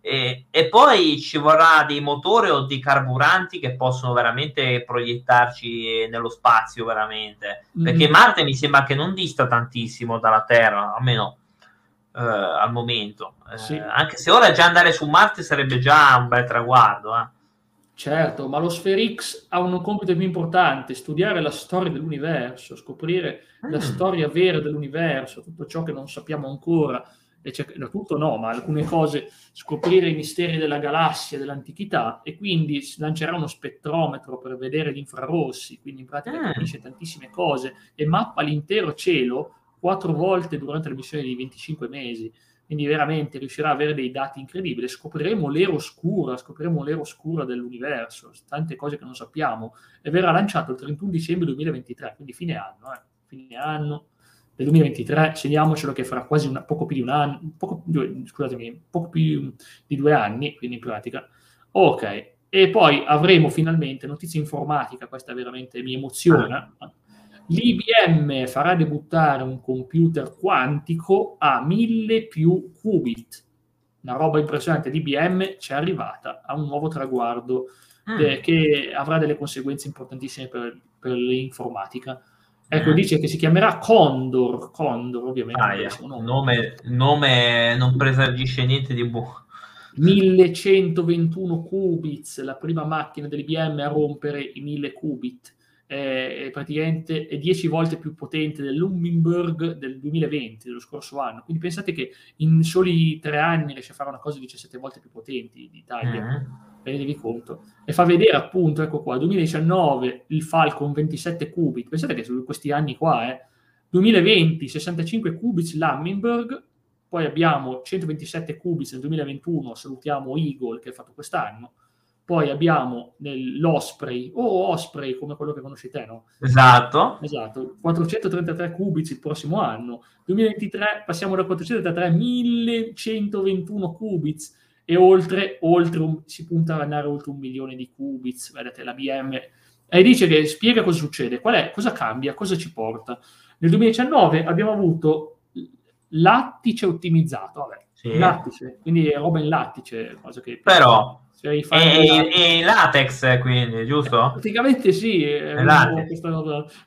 E, e, poi ci vorrà dei motori o dei carburanti che possono veramente proiettarci nello spazio, veramente. Perché mm. Marte mi sembra che non dista tantissimo dalla Terra, almeno eh, al momento. Eh, sì. Anche se ora già andare su Marte sarebbe già un bel traguardo. Eh. Certo, ma lo Spherix ha un compito più importante, studiare la storia dell'universo, scoprire mm. la storia vera dell'universo, tutto ciò che non sappiamo ancora, e no, tutto no, ma alcune cose, scoprire i misteri della galassia, dell'antichità, e quindi si lancerà uno spettrometro per vedere gli infrarossi, quindi in pratica mm. capisce tantissime cose e mappa l'intero cielo quattro volte durante la missione di 25 mesi, quindi veramente riuscirà a avere dei dati incredibili. Scopriremo l'era oscura, scopriremo l'era oscura dell'universo, tante cose che non sappiamo, e verrà lanciato il 31 dicembre 2023, quindi fine anno, eh, fine anno del 2023, segniamocelo che farà quasi una, poco più di un anno, poco, scusatemi, poco più di due anni, quindi in pratica. Ok, e poi avremo finalmente notizie informatica, questa veramente mi emoziona, ah l'IBM farà debuttare un computer quantico a 1000 più qubit. Una roba impressionante. L'IBM ci è arrivata a un nuovo traguardo mm. eh, che avrà delle conseguenze importantissime per, per l'informatica. Ecco, mm. dice che si chiamerà Condor, Condor ovviamente. Ah, yeah. un nome, nome non presagisce niente di buono. 1121 qubits, la prima macchina dell'IBM a rompere i 1000 qubit è praticamente è 10 volte più potente dell'Hummingbird del 2020, dello scorso anno. Quindi pensate che in soli tre anni riesce a fare una cosa 17 volte più potente d'Italia. Mm-hmm. Rendetevi conto. E fa vedere appunto, ecco qua, 2019 il Falcon 27 qubit. Pensate che su questi anni qua, eh, 2020 65 qubits l'Hummingbird, poi abbiamo 127 qubits nel 2021, salutiamo Eagle che ha fatto quest'anno, poi abbiamo l'Osprey, o Osprey come quello che conosci te, no? Esatto. Esatto, 433 cubici il prossimo anno. 2023 passiamo da 433 a 1121 qubits e oltre, oltre un, si punta ad andare oltre un milione di qubits, vedete la BM. E dice che spiega cosa succede, qual è, cosa cambia, cosa ci porta. Nel 2019 abbiamo avuto lattice ottimizzato, vabbè, sì. lattice, quindi roba in lattice, cosa che... Però Fan E, e- latex, quindi, giusto? Praticamente sì, è Latte. po' questa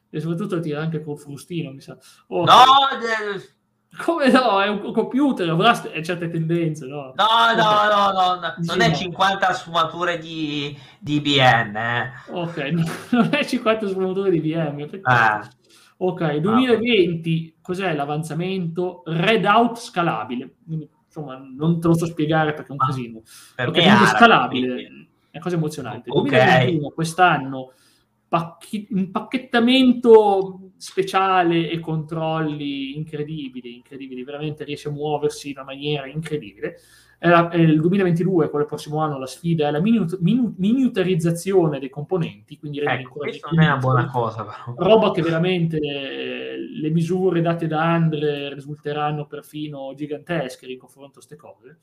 e soprattutto tira anche col frustino, mi sa. Oh, No, Come no? È un computer, avrà eh, certe tendenze, no? no, no, no, no, no, non è no. 50 sfumature di, di IBM, eh. Ok, non è 50 sfumature di perché- Ah. Ok, 2020, cos'è l'avanzamento? Readout scalabile. Quindi, insomma, non te lo so spiegare perché è un casino. Per me è scalabile, è una cosa emozionante. Ok. 2021, quest'anno, pacchi- impacchettamento speciale e controlli incredibili, incredibili, veramente riesce a muoversi in una maniera incredibile. La- è il 2022, quello prossimo anno, la sfida è la minut- minu- miniaturizzazione dei componenti, quindi Ecco, questa non è una buona cosa, però. roba che veramente eh, le misure date da Andre risulteranno perfino gigantesche in confronto a queste cose.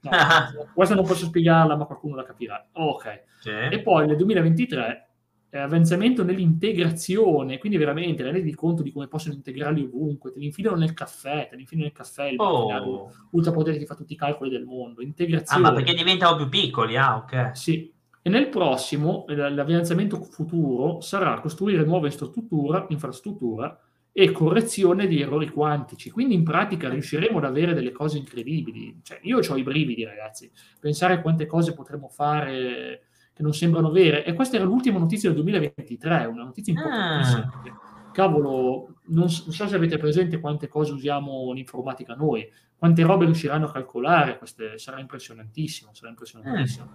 No, questa non posso spiegarla, ma qualcuno la capirà. Ok. Sì. E poi nel 2023 eh, avanzamento nell'integrazione, quindi veramente renditi conto di come possono integrarli ovunque, te li infilano nel caffè, te li infilano nel caffè, il Oh. ultra potente che fa tutti i calcoli del mondo, Ah, integrazione. ma perché diventano più piccoli? Ah, ok. Sì. E nel prossimo, eh, l'avvicinamento futuro sarà costruire nuova infrastruttura, infrastruttura e correzione di errori quantici. Quindi in pratica riusciremo ad avere delle cose incredibili. Cioè, io ho i brividi, ragazzi. Pensare a quante cose potremmo fare che non sembrano vere. E questa era l'ultima notizia del 2023, una notizia importantissima. Ah. Cavolo, non so, se avete presente quante cose usiamo in informatica noi, quante robe riusciranno a calcolare, queste, sarà impressionantissimo, sarà impressionantissimo.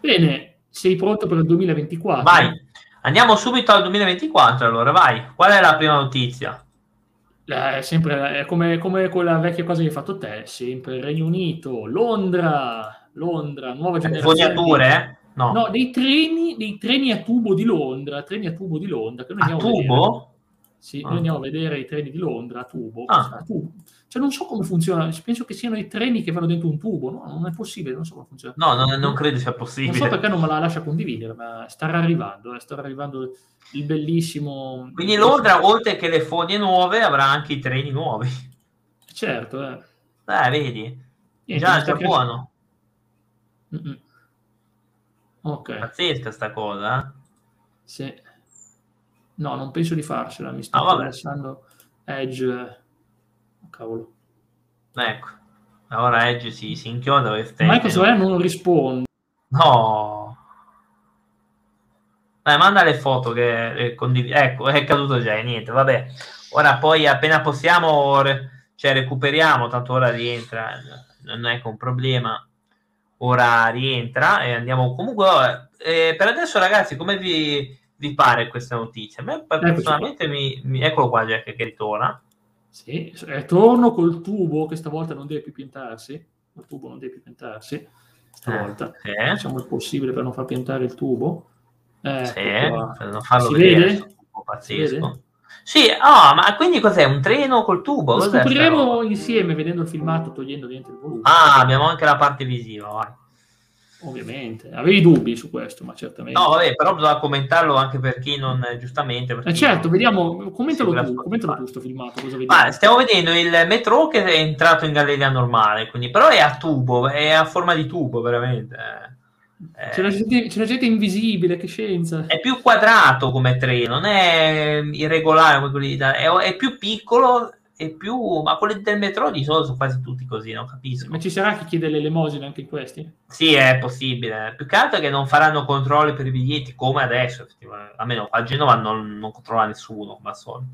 Bene, sei pronto per il 2024? Vai, andiamo subito al 2024 allora, vai. Qual è la prima notizia? Eh, È sempre è come, come quella vecchia cosa che hai fatto te, sempre Regno Unito, Londra, Londra, nuova generazione. Fognature? eh? No. No, dei treni, dei treni a tubo di Londra, treni a tubo di Londra, che noi A andiamo a vedere. tubo? Sì, Ah. noi andiamo a vedere i treni di Londra a tubo. Ah. a tubo. Cioè non so come funziona, penso che siano i treni che vanno dentro un tubo, no? Non è possibile, non so come funziona. No, non, non credo sia Non possibile. so perché non me la lascia condividere, ma starà arrivando, eh, starà arrivando il bellissimo... Quindi Londra, oltre che le fogne nuove, avrà anche i treni nuovi. Certo, eh. Eh, vedi? Niente, già, sta buono. Mm-mm. Ok, Pazzesca sta cosa, eh? sì. No, non penso di farcela, mi sta Ah, Edge. Oh, cavolo. Ecco. Ora Edge si, si inchioda queste... Microsoft non risponde. No. Dai, manda le foto che eh, condiv- Ecco, è caduto già, e niente, vabbè. Ora poi appena possiamo, re- cioè recuperiamo, tanto ora rientra, non è che un problema. Ora rientra e andiamo comunque. eh, per adesso, ragazzi, come vi, vi pare questa notizia? A me personalmente mi, mi- Eccolo qua, Jack, che ritorna. Sì, ritorno col tubo che stavolta non deve più piantarsi. Il tubo non deve più piantarsi. Stavolta. Sì, Facciamo il possibile per non far piantare il tubo. Ecco sì, qua. per non farlo Si vedere. vede? pazzesco. Sì, ah, ma quindi cos'è? Un treno col tubo? Lo Cos'è scopriremo insieme vedendo il filmato, togliendo dentro il volume. Ah, abbiamo anche la parte visiva. vai. Ovviamente. Avevi dubbi su questo, ma certamente. No, vabbè, però bisogna commentarlo anche per chi non giustamente. Eh, certo, vediamo, commentalo tu, commentalo tu sto filmato, cosa vediamo. Ma stiamo vedendo il metro che è entrato in galleria normale, quindi, però è a tubo, è a forma di tubo, veramente. Eh, C'è la, gente, c'è la gente invisibile, che scienza. È più quadrato come treno, non è irregolare come quelli è, è più piccolo e più. Ma quelli del metro di solito sono quasi tutti così, non capisco. Ma ci sarà chi chiede l'elemosina anche in questi? Sì, è possibile. Più che altro è che non faranno controlli per i biglietti come adesso. Almeno a Genova non, non controlla nessuno, come al solito.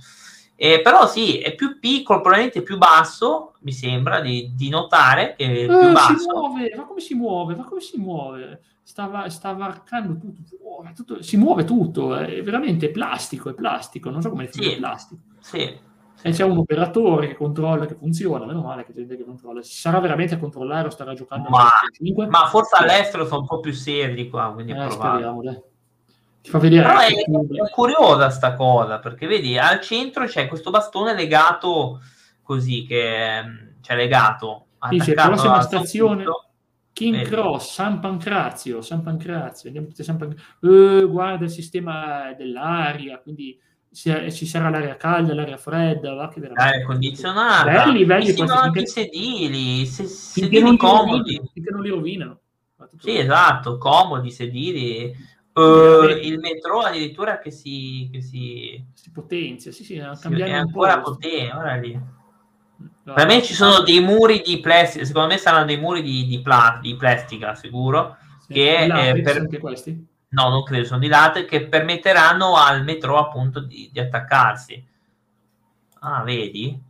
Eh, però sì, è più piccolo, probabilmente più basso, mi sembra, di, di notare che è più Eh, si basso. muove, ma come si muove? Ma come si muove? Stava, stava arcando tutto, oh, tutto- si muove tutto, è veramente plastico, è plastico, non so come Sì. definire plastico. Sì. E c'è un operatore che controlla che funziona, meno male che gente che controlla. Si sarà veramente a controllare o starà giocando Ma- al PS5? Ma forse all'estero sono un po' più seri di qua, quindi è Eh, speriamo, dai. Ti fa vedere Però è, è curiosa sta cosa, perché vedi, al centro c'è questo bastone legato così, che c'è legato. Dice, prossima stazione, soffitto. King Vedi. Cross, San Pancrazio, San Pancrazio, andiamo a San Pancrazio. Eh, guarda il sistema dell'aria, quindi si- ci sarà l'aria calda, l'aria fredda, va che veramente... L'aria condizionata, Belli, belli sembrano questi, anche i sedili, se- sedili li comodi. finché non li rovinano. Sì, esatto, comodi, sedili. Uh, il metro addirittura che si, che si... si potenzia, sì, sì, si, è ancora potente, ora lì. No, per me ci sono dei muri di plastica, secondo me saranno dei muri di, di, pla- di plastica, sicuro. Sì, che eh, per... anche questi? No, non credo, sono di latte che permetteranno al metro appunto di, di attaccarsi. Ah, vedi?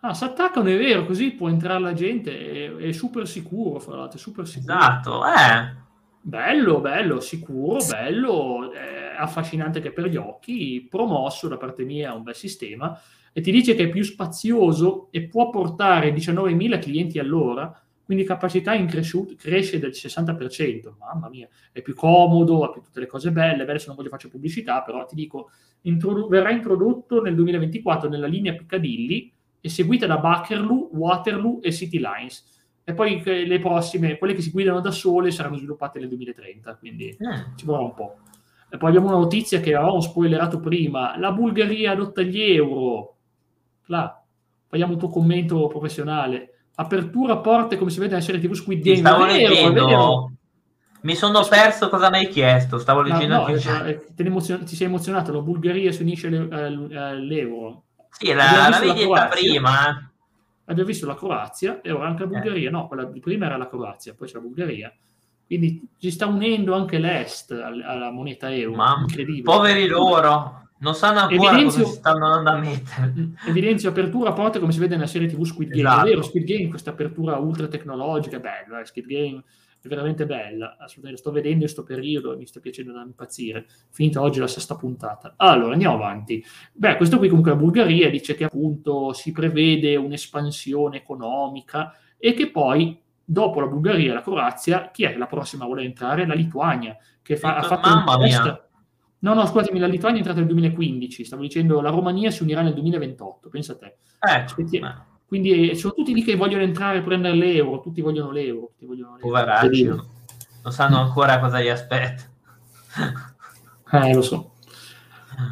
Ah, si attaccano, è vero, così può entrare la gente, è, è super sicuro, fra l'altro, è super sicuro. Esatto, eh. Bello, bello, sicuro, bello, affascinante che per gli occhi, promosso da parte mia, un bel sistema, e ti dice che è più spazioso e può portare 19.000 clienti all'ora, quindi capacità in cresciuto, cresce del 60%, mamma mia, è più comodo, ha più tutte le cose belle, belle se non voglio fare pubblicità, però ti dico, introdu- verrà introdotto nel 2024 nella linea Piccadilly e seguita da Bakerloo, Waterloo e City Lines. E poi le prossime, quelle che si guidano da sole, saranno sviluppate nel 2030, quindi eh. ci vorrà un po'. E poi abbiamo una notizia che avevamo spoilerato prima, la Bulgaria adotta gli euro. Là, vogliamo un tuo commento professionalizzato apertura porte come si vede nella serie TV Squid Game. Stavo vero, leggendo. Mi sono perso cosa mi hai chiesto. Stavo leggendo. No, no, eh, emozion- ti sei emozionato. La Bulgaria si unisce le- eh, l'euro. Sì, la, la vedi prima. Abbiamo visto la Croazia e ora anche la eh. Bulgaria. Eh. No, quella di prima era la Croazia, poi c'è la Bulgaria. Quindi si sta unendo anche l'Est alla moneta euro. Mamma, incredibile. Poveri loro. Non sanno ancora evidenzio, cosa stanno andando a mettere. Mm, evidenzio apertura a porte come si vede nella serie TV Squid Game. Esatto. È vero, Squid Game, questa apertura ultra tecnologica, è bella, eh, Squid Game è veramente bella. Assolutamente, sto vedendo in questo periodo e mi sta piacendo da impazzire. Finita oggi la sesta puntata. Allora, andiamo avanti. Beh, questo qui comunque la Bulgaria dice che appunto si prevede un'espansione economica e che poi dopo la Bulgaria e la Croazia, chi è la prossima vuole entrare? La Lituania, che fa, ha fatto un test No, no, scusatemi, la Lituania è entrata nel 2015, stavo dicendo la Romania si unirà nel 2028, pensa a te. Eh, Quindi sono tutti lì che vogliono entrare a prendere l'euro, tutti vogliono l'euro. Tutti vogliono l'euro. Poveracci, non sanno ancora cosa gli aspetta. Eh, lo so.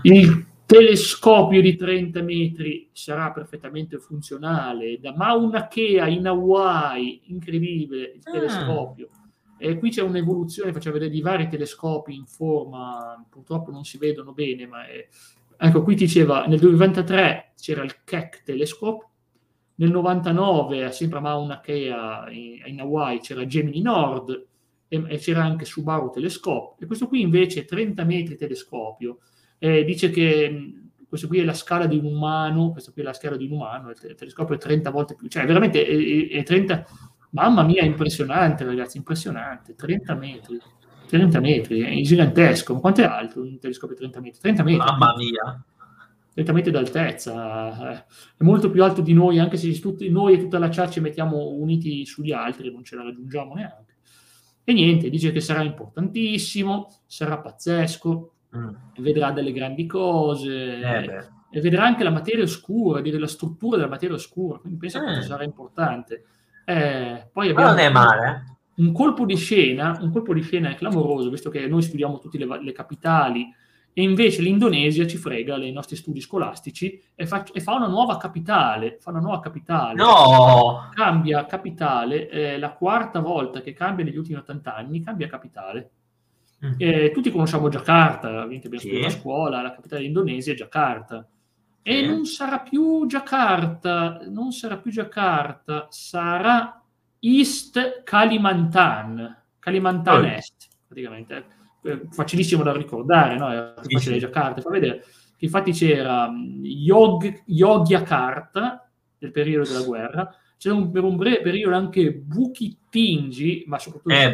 Il telescopio di 30 metri sarà perfettamente funzionale da Mauna Kea in Hawaii, incredibile il ah. telescopio. E qui c'è un'evoluzione, faccio vedere di vari telescopi in forma, purtroppo non si vedono bene, ma è... ecco qui diceva nel 2023 c'era il Keck Telescope, nel 99 sempre a Mauna Kea in, in Hawaii c'era Gemini Nord e, e, c'era anche Subaru Telescope. E questo qui invece è 30 metri telescopio, eh, dice che questo qui è la scala di un umano, questo qui è la scala di un umano, il telescopio è 30 volte più, cioè veramente è, è 30 Mamma mia, impressionante, ragazzi, impressionante. 30 metri. 30 metri, è gigantesco. Quanto è alto un telescopio 30 metri? 30 metri. Mamma mia. 30 metri d'altezza. Eh. È molto più alto di noi, anche se tutti, noi e tutta la chat ci mettiamo uniti sugli altri, non ce la raggiungiamo neanche. E niente, dice che sarà importantissimo, sarà pazzesco, mm. vedrà delle grandi cose. Eh e vedrà anche la materia oscura, dire la struttura della materia oscura, quindi pensa mm. quanto sarà importante. Eh, poi abbiamo non è male. Eh. Un colpo di scena, un colpo di scena è clamoroso, visto che noi studiamo tutte le, le capitali e invece l'Indonesia ci frega nei nostri studi scolastici e fa, e fa, una nuova capitale. Fa una nuova capitale. No! Cambia capitale, è la quarta volta che cambia negli ultimi 80 anni, cambia capitale. Mm. Eh, tutti conosciamo Giacarta, abbiamo sì. a scuola, la capitale dell'Indonesia è Giacarta. E non sarà più Giacarta, non sarà più Giacarta, sarà East Kalimantan, Kalimantan oh. Est, praticamente. Eh, facilissimo da ricordare, no? È più facile Giacarta. Fa vedere infatti c'era mm, Yog, Yogyakarta, del periodo della guerra, c'era un, per un breve periodo anche Bukittinggi, ma soprattutto eh.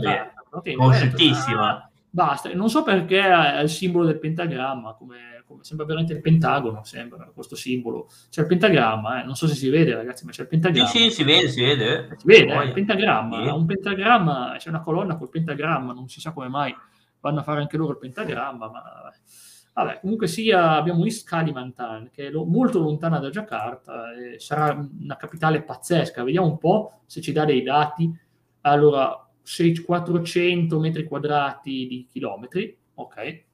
No? Conosciutissima. Ah, basta, non so perché è il simbolo del pentagramma, come sembra veramente il pentagono, sembra questo simbolo. C'è il pentagramma, eh? non so se si vede ragazzi, ma c'è il pentagramma. Sì, sì, si vede, si vede. Si vede, oh, il pentagramma, sì. un pentagramma, c'è una colonna col pentagramma, non si sa come mai vanno a fare anche loro il pentagramma, ma vabbè, comunque sia, abbiamo East Kalimantan, che è lo, molto lontana da Jakarta, sarà una capitale pazzesca, vediamo un po' se ci dà dei dati. Allora, 400 metri quadrati di chilometri, ok,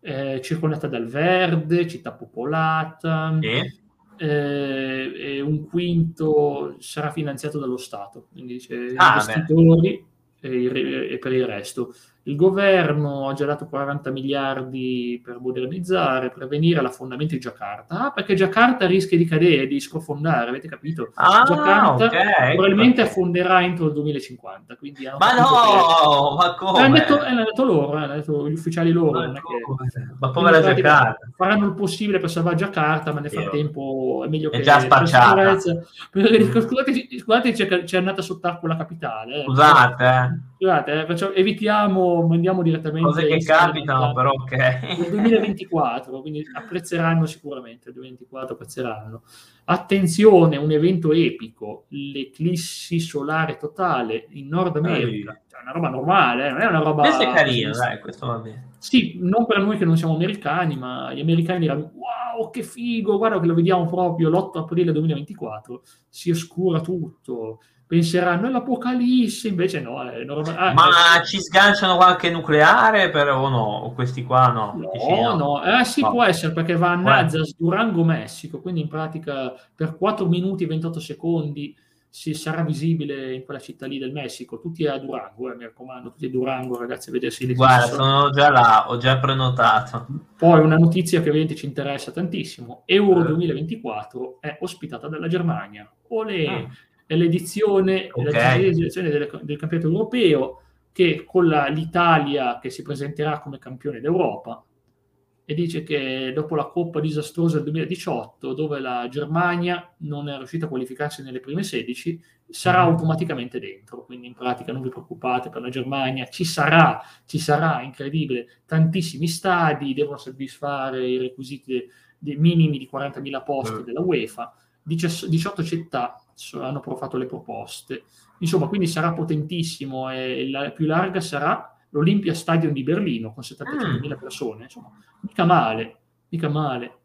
eh, circondata dal verde, città popolata, sì. eh, un quinto sarà finanziato dallo Stato, quindi dice ah, investitori, e, e per il resto. Il governo ha già dato 40 miliardi per modernizzare, prevenire l'affondamento di Giacarta. Ah, perché Giacarta rischia di cadere, di sprofondare, avete capito? Ah, Giacarta okay, probabilmente ecco. affonderà entro il 2050. Quindi ma no, che... ma come? L'hanno detto, l'hanno detto loro, l'hanno detto gli ufficiali loro. Ma, che... ma povera Giacarta. Faranno il possibile per salvare Giacarta, ma nel frattempo è meglio è che... È già spacciata. Scusate, scusate c'è, c'è andata sott'acqua la capitale. Eh. Scusate, eh. Scusate, eh, evitiamo, andiamo direttamente. Cose che capitano, però ok. Nel 2024, quindi apprezzeranno sicuramente, nel 2024 apprezzeranno. Attenzione, un evento epico, l'eclissi solare totale in Nord America. Ehi. Cioè, una roba normale, eh? non è una roba... Questo è carino, dai, questo va bene. Sì, non per noi che non siamo americani, ma gli americani diranno wow, che figo, guarda che lo vediamo proprio l'8 aprile 2024, si oscura tutto, penseranno è l'apocalisse, invece no. È normal- ah, Ma è... ci sganciano qualche nucleare per, o no? O questi qua no? No, no. no. Eh, sì, no. può essere perché va a Nazas, Durango, Messico, quindi in pratica per 4 minuti e 28 secondi si sarà visibile in quella città lì del Messico. Tutti a Durango, eh, mi raccomando, tutti a Durango, ragazzi, a vedersi le Guarda, sono già là, ho già prenotato. Poi una notizia che ovviamente ci interessa tantissimo, Euro 2024 eh. è ospitata dalla Germania. Olè! Ah è l'edizione, okay. l'edizione del, del, campionato europeo che con la, l'Italia che si presenterà come campione d'Europa e dice che dopo la Coppa disastrosa del 2018 dove la Germania non è riuscita a qualificarsi nelle prime 16 sarà mm. automaticamente dentro quindi in pratica non vi preoccupate per la Germania ci sarà, ci sarà incredibile tantissimi stadi devono soddisfare i requisiti dei minimi di 40.000 posti mm. della UEFA 18 città hanno fatto le proposte. Insomma, quindi sarà potentissimo e la più larga sarà l'Olympia Stadium di Berlino con 75.000 mm. persone. Insomma, mica male, mica male.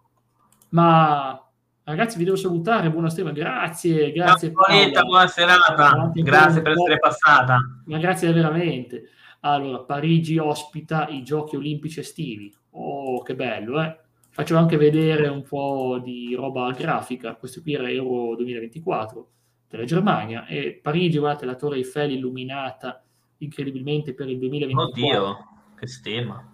Ma ragazzi, vi devo salutare. Buona strema, grazie, grazie. Bonita, buona serata. Grazie per essere passata. Ma grazie veramente. Allora, Parigi ospita i giochi olimpici estivi. Oh, che bello, eh? Faccio anche vedere un po' di roba grafica. Questo qui era Euro 2024 della Germania e Parigi, guardate, la Torre Eiffel illuminata incredibilmente per il 2024. Oddio, che stemma.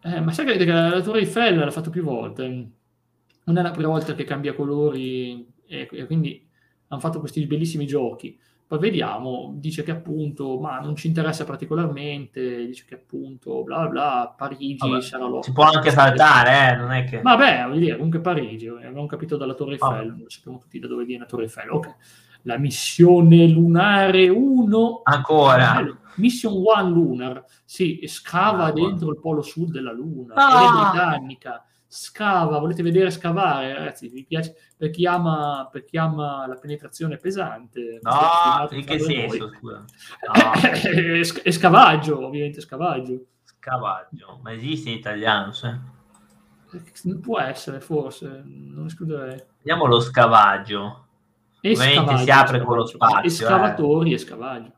Eh, ma sai che la Torre Eiffel l'ha fatto più volte. Non è la prima volta che cambia colori e, e quindi hanno fatto questi bellissimi giochi. Poi vediamo, dice che appunto, ma non ci interessa particolarmente, dice che appunto, bla bla, Parigi Vabbè, sarà l'opera. Si può anche saltare, eh, non è che... Vabbè, vuol dire, comunque Parigi, abbiamo capito dalla Torre Eiffel, non sappiamo tutti da dove viene la Torre Eiffel, ok. La missione lunare 1... Ancora? Eh, Mission 1 Lunar, sì, scava ah, dentro il polo sud della Luna, ah. è britannica, scava, volete vedere scavare, ragazzi, vi piace, per chi ama, per chi ama la penetrazione pesante. No, in che senso, scusa? No. è scavaggio, ovviamente scavaggio. Scavaggio, ma esiste in italiano, sì. Può essere, forse, non escluderei. Vediamo lo scavaggio. Ovviamente si apre con lo spazio. Escavatori eh. e scavaggio.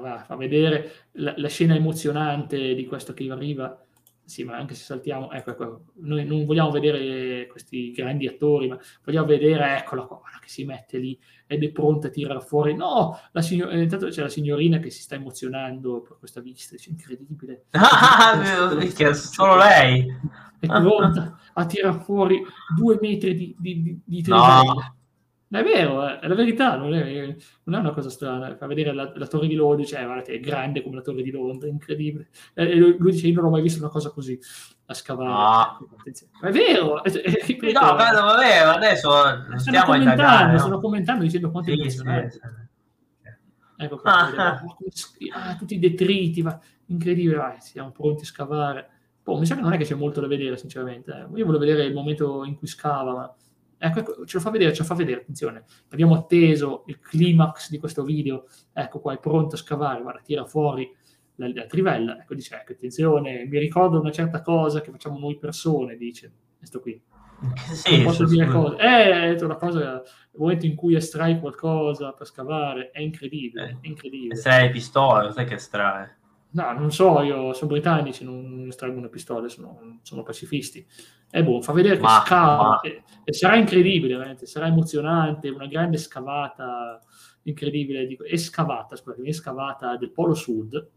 Va, fa vedere la, la, scena emozionante di questo che arriva. Sì, ma anche se saltiamo, ecco, ecco, noi non vogliamo vedere questi grandi attori, ma vogliamo vedere, eccola qua, che si mette lì ed è pronta a tirare fuori. No, la signor- eh, intanto c'è la signorina che si sta emozionando per questa vista, è incredibile. Ah, è solo lei. È pronta a tirare fuori due metri di, di, di, di no. È vero, eh, è la verità, non è, non è una cosa strana. Fa vedere la, la, torre di Londra, cioè, guardate, è grande come la torre di Londra, incredibile. E lui, lui dice: Io non ho mai visto una cosa così a scavare. No. È vero, è, è, ripeto, no, ma vabbè, adesso stiamo commentando, italiano. stanno commentando dicendo quanto sì, è impressionante. Sì, sì. Ecco qua, ah. ah, tutti i detriti, va. incredibile, vai, siamo pronti a scavare. Boh, mi sa che non è che c'è molto da vedere, sinceramente. Eh. Io voglio vedere il momento in cui scava, ma Ecco, ecco, ce lo fa vedere, ce lo fa vedere, attenzione. Abbiamo atteso il climax di questo video, ecco qua, è pronto a scavare, guarda, tira fuori la, la trivella, ecco, dice, ecco, attenzione, mi ricordo una certa cosa che facciamo noi persone, dice, questo qui. Sì, non posso dire cose. Eh, è una cosa, nel momento in cui estrai qualcosa per scavare, è incredibile, è incredibile. Estrae pistola, sai che estrae? No, non so, io sono britannici, non estraggono pistole, sono, sono pacifisti. E boh, fa vedere che ma, scava, ma... E, e, sarà incredibile, veramente, sarà emozionante, una grande scavata incredibile, dico, escavata, scusate, escavata del Polo Sud,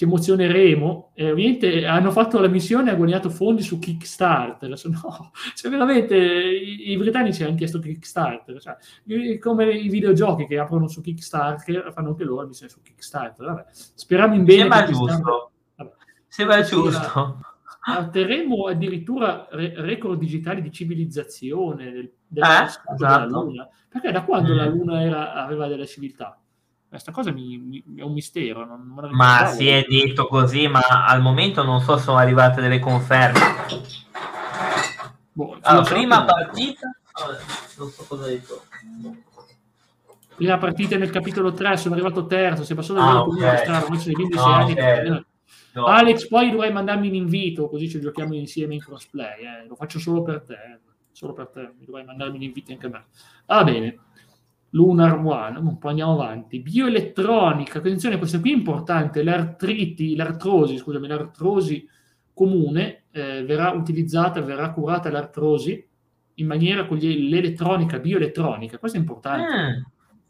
ci emozioneremo. E ovviamente hanno fatto la missione e ha guadagnato fondi su Kickstarter. No, cioè veramente i, i, britannici hanno chiesto Kickstarter, cioè, come i videogiochi che aprono su Kickstarter, fanno anche loro missione su Kickstarter. Vabbè. Speriamo in bene. Sembra giusto. Vabbè. Sembra giusto. Otterremo addirittura re- record digitali di civilizzazione del, della, eh, esatto. della Luna. Perché da quando mm. la Luna era, aveva delle civiltà? Questa cosa mi, mi, è un mistero. Non, non ma si è detto così, ma al momento non so se sono arrivate delle conferme. Boh, allora, prima partita, non so cosa hai detto. Prima partita nel capitolo 3, sono arrivato terzo, sei passato ah, okay. strada, invece dei 26 no, anni. Okay. No. Alex, poi dovrai mandarmi un invito, così ci giochiamo insieme in crossplay. Eh. Lo faccio solo per te, eh. solo per te. Mi dovrai mandarmi un invito anche a me. Va bene. Lunar One, un po' andiamo avanti. Bioelettronica, attenzione, questo qui è importante, l'artriti, l'artrosi, scusami, l'artrosi comune eh, verrà utilizzata, verrà curata l'artrosi in maniera con l'elettronica, bioelettronica, questo è importante. Mm.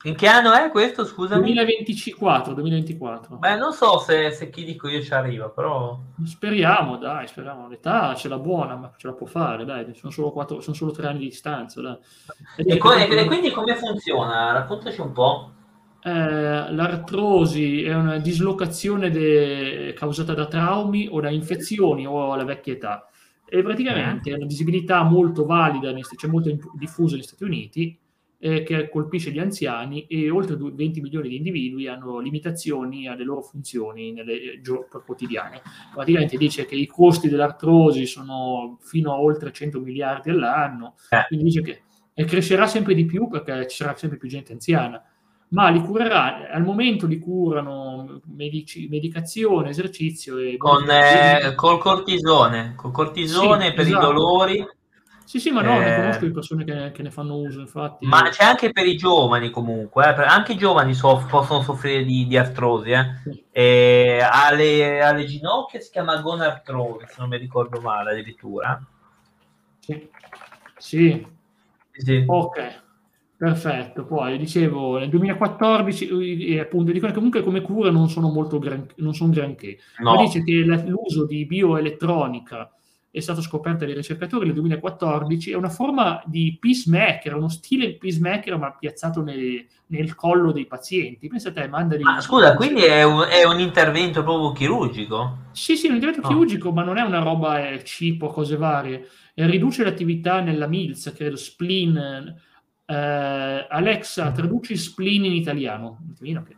In che anno è questo, scusami? 2024, 2024. Beh, non so se, se chi dico io ci arriva, però... Speriamo, dai, speriamo. L'età ce l'ha buona, ma ce la può fare, dai. Sono solo, quattro, sono solo tre anni di distanza, dai. E, co- e quindi come funziona? Raccontaci un po'. Eh, l'artrosi è una dislocazione de- causata da traumi o da infezioni o alla vecchia età. E praticamente è una disabilità molto valida, cioè molto diffusa negli Stati Uniti, eh, che colpisce gli anziani e oltre 20 milioni di individui hanno limitazioni alle loro funzioni nelle giornate quotidiane. Praticamente dice che i costi dell'artrosi sono fino a oltre 100 miliardi all'anno, eh. quindi dice che e crescerà sempre di più perché ci sarà sempre più gente anziana, ma li curerà, al momento li curano medici, medicazione, esercizio e... Con, eh, col cortisone, col cortisone sì, per esatto. i dolori sì, sì, ma no, eh... ne conosco di persone che, che, ne fanno uso, infatti. Ma c'è anche per i giovani comunque, eh? anche i giovani soff- possono soffrire di, di artrosi. Eh? Sì. E alle, alle, ginocchia si chiama gonartrosi, se non mi ricordo male addirittura. Sì. Sì. sì. Ok. Perfetto, poi dicevo nel 2014 e appunto dicono che comunque come cura non sono molto gran, non sono granché, no. ma dice che l'uso di bioelettronica è stato scoperto dai ricercatori nel 2014, è una forma di peacemaker, uno stile peacemaker ma piazzato nel, nel collo dei pazienti. Pensa a te, mandali... Ah, scusa, quindi è un, è un, intervento proprio chirurgico? Sì, sì, è un intervento oh. chirurgico, ma non è una roba eh, cibo, cose varie. E riduce l'attività nella milza, credo, spleen. Eh, Alexa, traduci spleen in italiano. In italiano che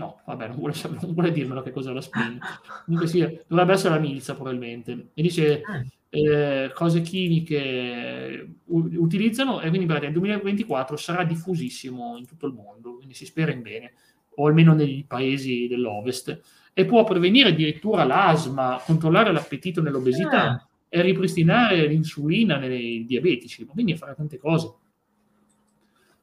No, vabbè, non vuole, non vuole dirmelo che cos'è la spin. Comunque sì, dovrebbe essere la milza probabilmente. E dice ah. eh, cose chimiche u- utilizzano e quindi nel 2024 sarà diffusissimo in tutto il mondo, quindi si spera in bene, o almeno negli paesi dell'ovest. E può prevenire addirittura l'asma, controllare l'appetito nell'obesità ah. e ripristinare l'insulina nei diabetici, quindi fare tante cose.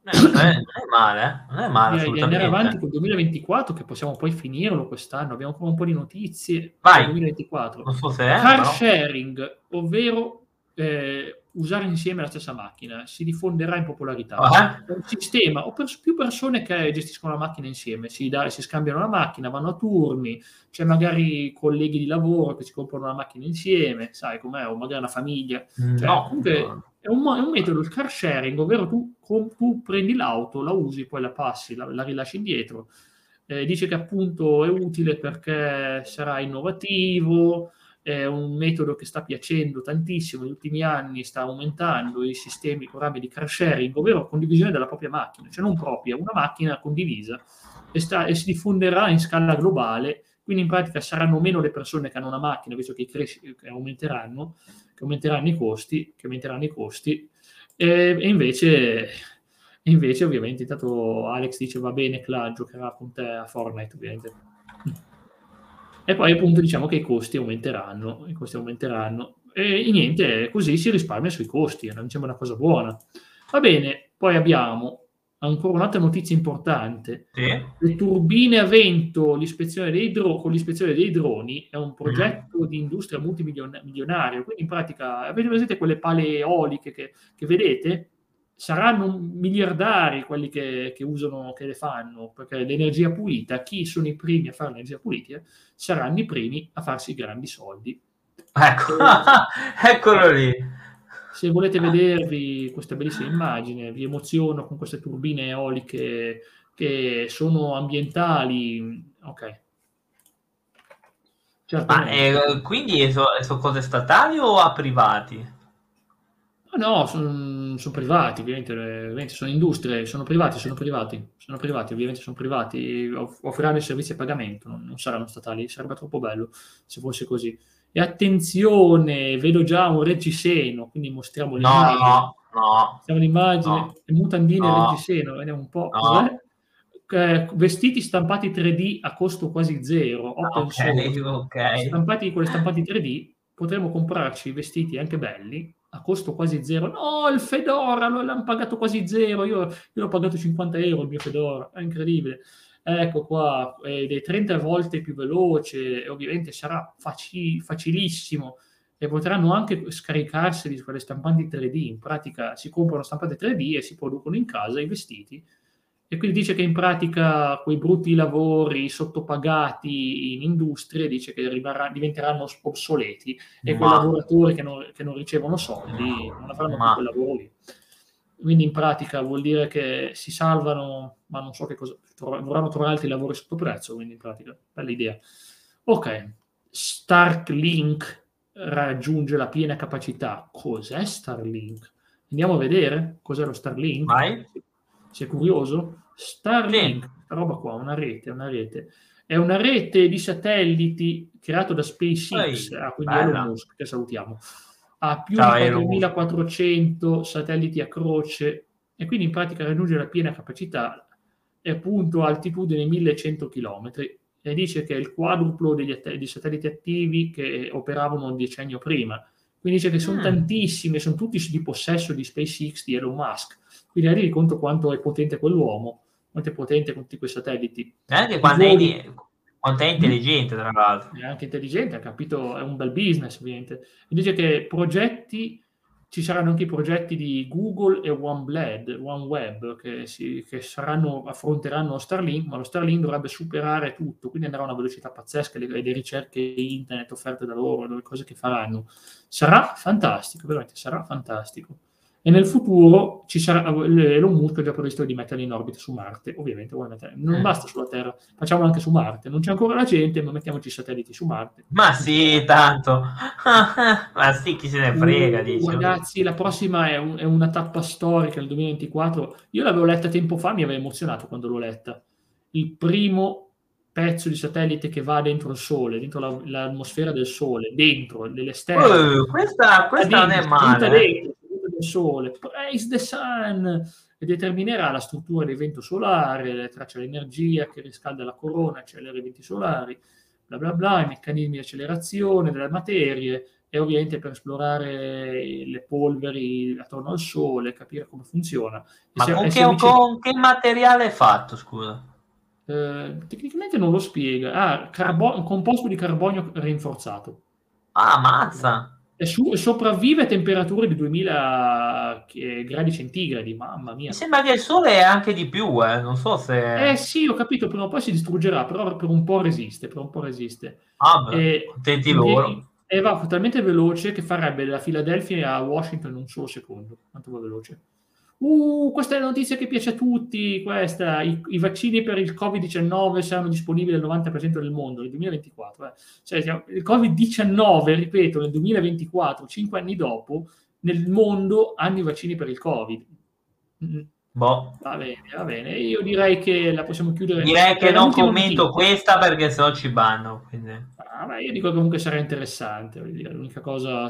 Eh, non, è, non è male, eh? non è male Direi di andare avanti col 2024 che possiamo poi finirlo quest'anno, abbiamo ancora un po' di notizie Vai. 2024. Non so se è, Car però... sharing, ovvero eh, usare insieme la stessa macchina, si diffonderà in popolarità. Uh-huh. È un sistema, o per più persone che gestiscono la macchina insieme, si, da, si, scambiano la macchina, vanno a turni, c'è magari colleghi di lavoro che si comprano la macchina insieme, sai com'è, o magari una famiglia. Mm, cioè, no, comunque no. È, un, è un, metodo, il car sharing, ovvero tu, tu, prendi l'auto, la usi, poi la passi, la, la rilasci indietro. Eh, dice che appunto è utile perché sarà innovativo, è un metodo che sta piacendo tantissimo negli ultimi anni, sta aumentando i sistemi, i programmi di car sharing, ovvero condivisione della propria macchina, cioè non propria, una macchina condivisa e, sta, e si diffonderà in scala globale, quindi in pratica saranno meno le persone che hanno una macchina, visto che, cres- che aumenteranno, che aumenteranno i costi, che aumenteranno i costi, e, e invece invece ovviamente intanto Alex dice va bene Cla giocherà con te a Fortnite ovviamente e poi appunto diciamo che i costi aumenteranno, i costi aumenteranno e, niente, così si risparmia sui costi, mi sembra una cosa buona. Va bene, poi abbiamo ancora un'altra notizia importante. Sì. Le turbine a vento, l'ispezione dei dro- con l'ispezione dei droni è un progetto mm. di industria multimilionaria. Quindi in pratica, avete presente quelle pale eoliche che, che vedete? Saranno miliardari quelli che, che, usano, che le fanno, perché l'energia pulita, chi sono i primi a fare l'energia pulita, saranno i primi a farsi grandi soldi. Ecco, eccolo lì se volete vedervi questa bellissima immagine, vi emoziono con queste turbine eoliche che sono ambientali. Ok. Ma eh, quindi sono so cose statali o a privati? No, sono, sono privati, ovviamente, ovviamente, sono industrie, sono privati, sono privati, sono privati, ovviamente sono privati, offriranno i servizi a pagamento, non, non saranno statali, sarebbe troppo bello se fosse così. E attenzione, vedo già un reggiseno, quindi mostriamo l'immagine. No, no, Mostriamo l'immagine, no, mutandine no, reggiseno, vediamo un po'. No. Eh, vestiti stampati 3D a costo quasi zero, open okay, source, okay. stampati con le stampati 3D, potremo comprarci vestiti anche belli a costo quasi zero. No, il Fedora l'hanno pagato quasi zero, io, io l'ho pagato 50 euro il mio Fedora, è incredibile ecco qua, ed è 30 volte più veloce, e ovviamente sarà faci, facilissimo e potranno anche scaricarsi di quelle stampanti 3D. In pratica si comprano stampanti 3D e si producono in casa i vestiti. E quindi dice che in pratica quei brutti lavori sottopagati in industrie dice che rimarrà, diventeranno obsoleti e Ma... quei lavoratori che non, che non, ricevono soldi non avranno Ma... più quel lavoro lì. Quindi in pratica vuol dire che si salvano, ma non so che cosa, dovranno trovare altri lavori sotto prezzo, quindi in pratica, bella idea. Ok, Starlink raggiunge la piena capacità. Cos'è Starlink? Andiamo a vedere cos'è lo Starlink. Vai. Sei curioso? Starlink, sì. roba qua, una rete, una rete. È una rete di satelliti creato da SpaceX, ah, quindi Elon Musk, che salutiamo ha più Ciao, di 4400 satelliti a croce e quindi in pratica raggiunge la piena capacità e appunto altitudine 1100 km e dice che è il quadruplo degli, dei satelliti attivi che operavano un decennio prima. Quindi dice che sono mm. tantissimi, sono tutti di possesso di SpaceX, di Elon Musk. Quindi rendi conto quanto è potente quell'uomo, quanto è potente con tutti quei satelliti. Anche quando è, quanto è intelligente, tra l'altro. È anche intelligente, ha capito, è un bel business, ovviamente. E dice che progetti, ci saranno anche i progetti di Google e OneBlad, OneWeb, che, si, che saranno, affronteranno Starlink, ma lo Starlink dovrebbe superare tutto, quindi andrà a una velocità pazzesca, le, le ricerche internet offerte da loro, le cose che faranno. Sarà fantastico, veramente, sarà fantastico e nel futuro ci sarà Elon Musk ha già previsto di metterli in orbita su Marte ovviamente non mm. basta sulla Terra facciamolo anche su Marte non c'è ancora la gente ma mettiamoci i satelliti su Marte ma sì tanto ma sì chi se ne frega uh, ragazzi la prossima è, un, è, una tappa storica nel 2024 io l'avevo letta tempo fa mi aveva emozionato quando l'ho letta il primo pezzo di satellite che va dentro il Sole, dentro la, l'atmosfera del Sole, dentro, nell'esterno. Uh, questa, questa non è male. Dentro, del Sole, praise the sun, e determinerà la struttura dell'evento solare, le tracce dell'energia che riscalda la corona, accelera i venti solari, bla bla bla, i meccanismi di accelerazione delle materie, e ovviamente per esplorare le polveri attorno al Sole, capire come funziona. Ma se, con, che, vicino... con, che, materiale è fatto, scusa? Eh, tecnicamente non lo spiega. Ah, carbo- composto di carbonio rinforzato. Ah, mazza! E, su, sopravvive a temperature di 2000 gradi centigradi, mamma mia. Mi sembra che il sole è anche di più, eh? non so se... Eh sì, ho capito, prima o poi si distruggerà, però per un po' resiste, per un po' resiste. Ah, beh, contenti loro. E, va talmente veloce che farebbe da Philadelphia a Washington in un solo secondo, quanto va veloce. Uh, questa è la notizia che piace a tutti. Questa, i, i vaccini per il Covid-19 saranno disponibili al 90% del mondo nel 2024. Eh. Cioè, il Covid-19, ripeto, nel 2024, cinque anni dopo, nel mondo hanno i vaccini per il Covid. Mm. Boh. Va bene, va bene. Io direi che la possiamo chiudere. Direi che non commento notizia. questa perché se no ci banno. Quindi... Ah, beh, io dico che comunque sarà interessante. L'unica cosa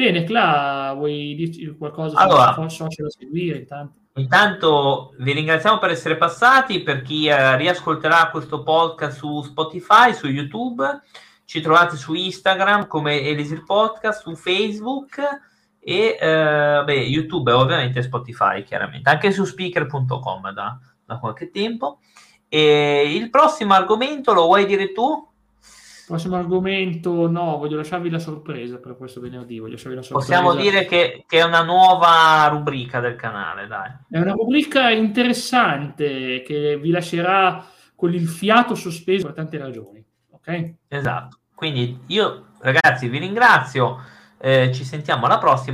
Bene, Cla, vuoi dirci qualcosa allora, su social da seguire intanto? Intanto vi ringraziamo per essere passati, per chi eh, riascolterà questo podcast su Spotify, su YouTube, ci trovate su Instagram come Elisir Podcast, su Facebook e eh, beh, YouTube e ovviamente Spotify, chiaramente, anche su speaker.com da, da qualche tempo. E il prossimo argomento lo vuoi dire tu? Prossimo argomento, no, voglio lasciarvi la sorpresa per questo venerdì. Voglio lasciarvi la sorpresa. Possiamo dire che, che, è una nuova rubrica del canale, dai. È una rubrica interessante che vi lascerà con il fiato sospeso per tante ragioni. Ok? Esatto. Quindi io, ragazzi, vi ringrazio. Eh, ci sentiamo alla prossima.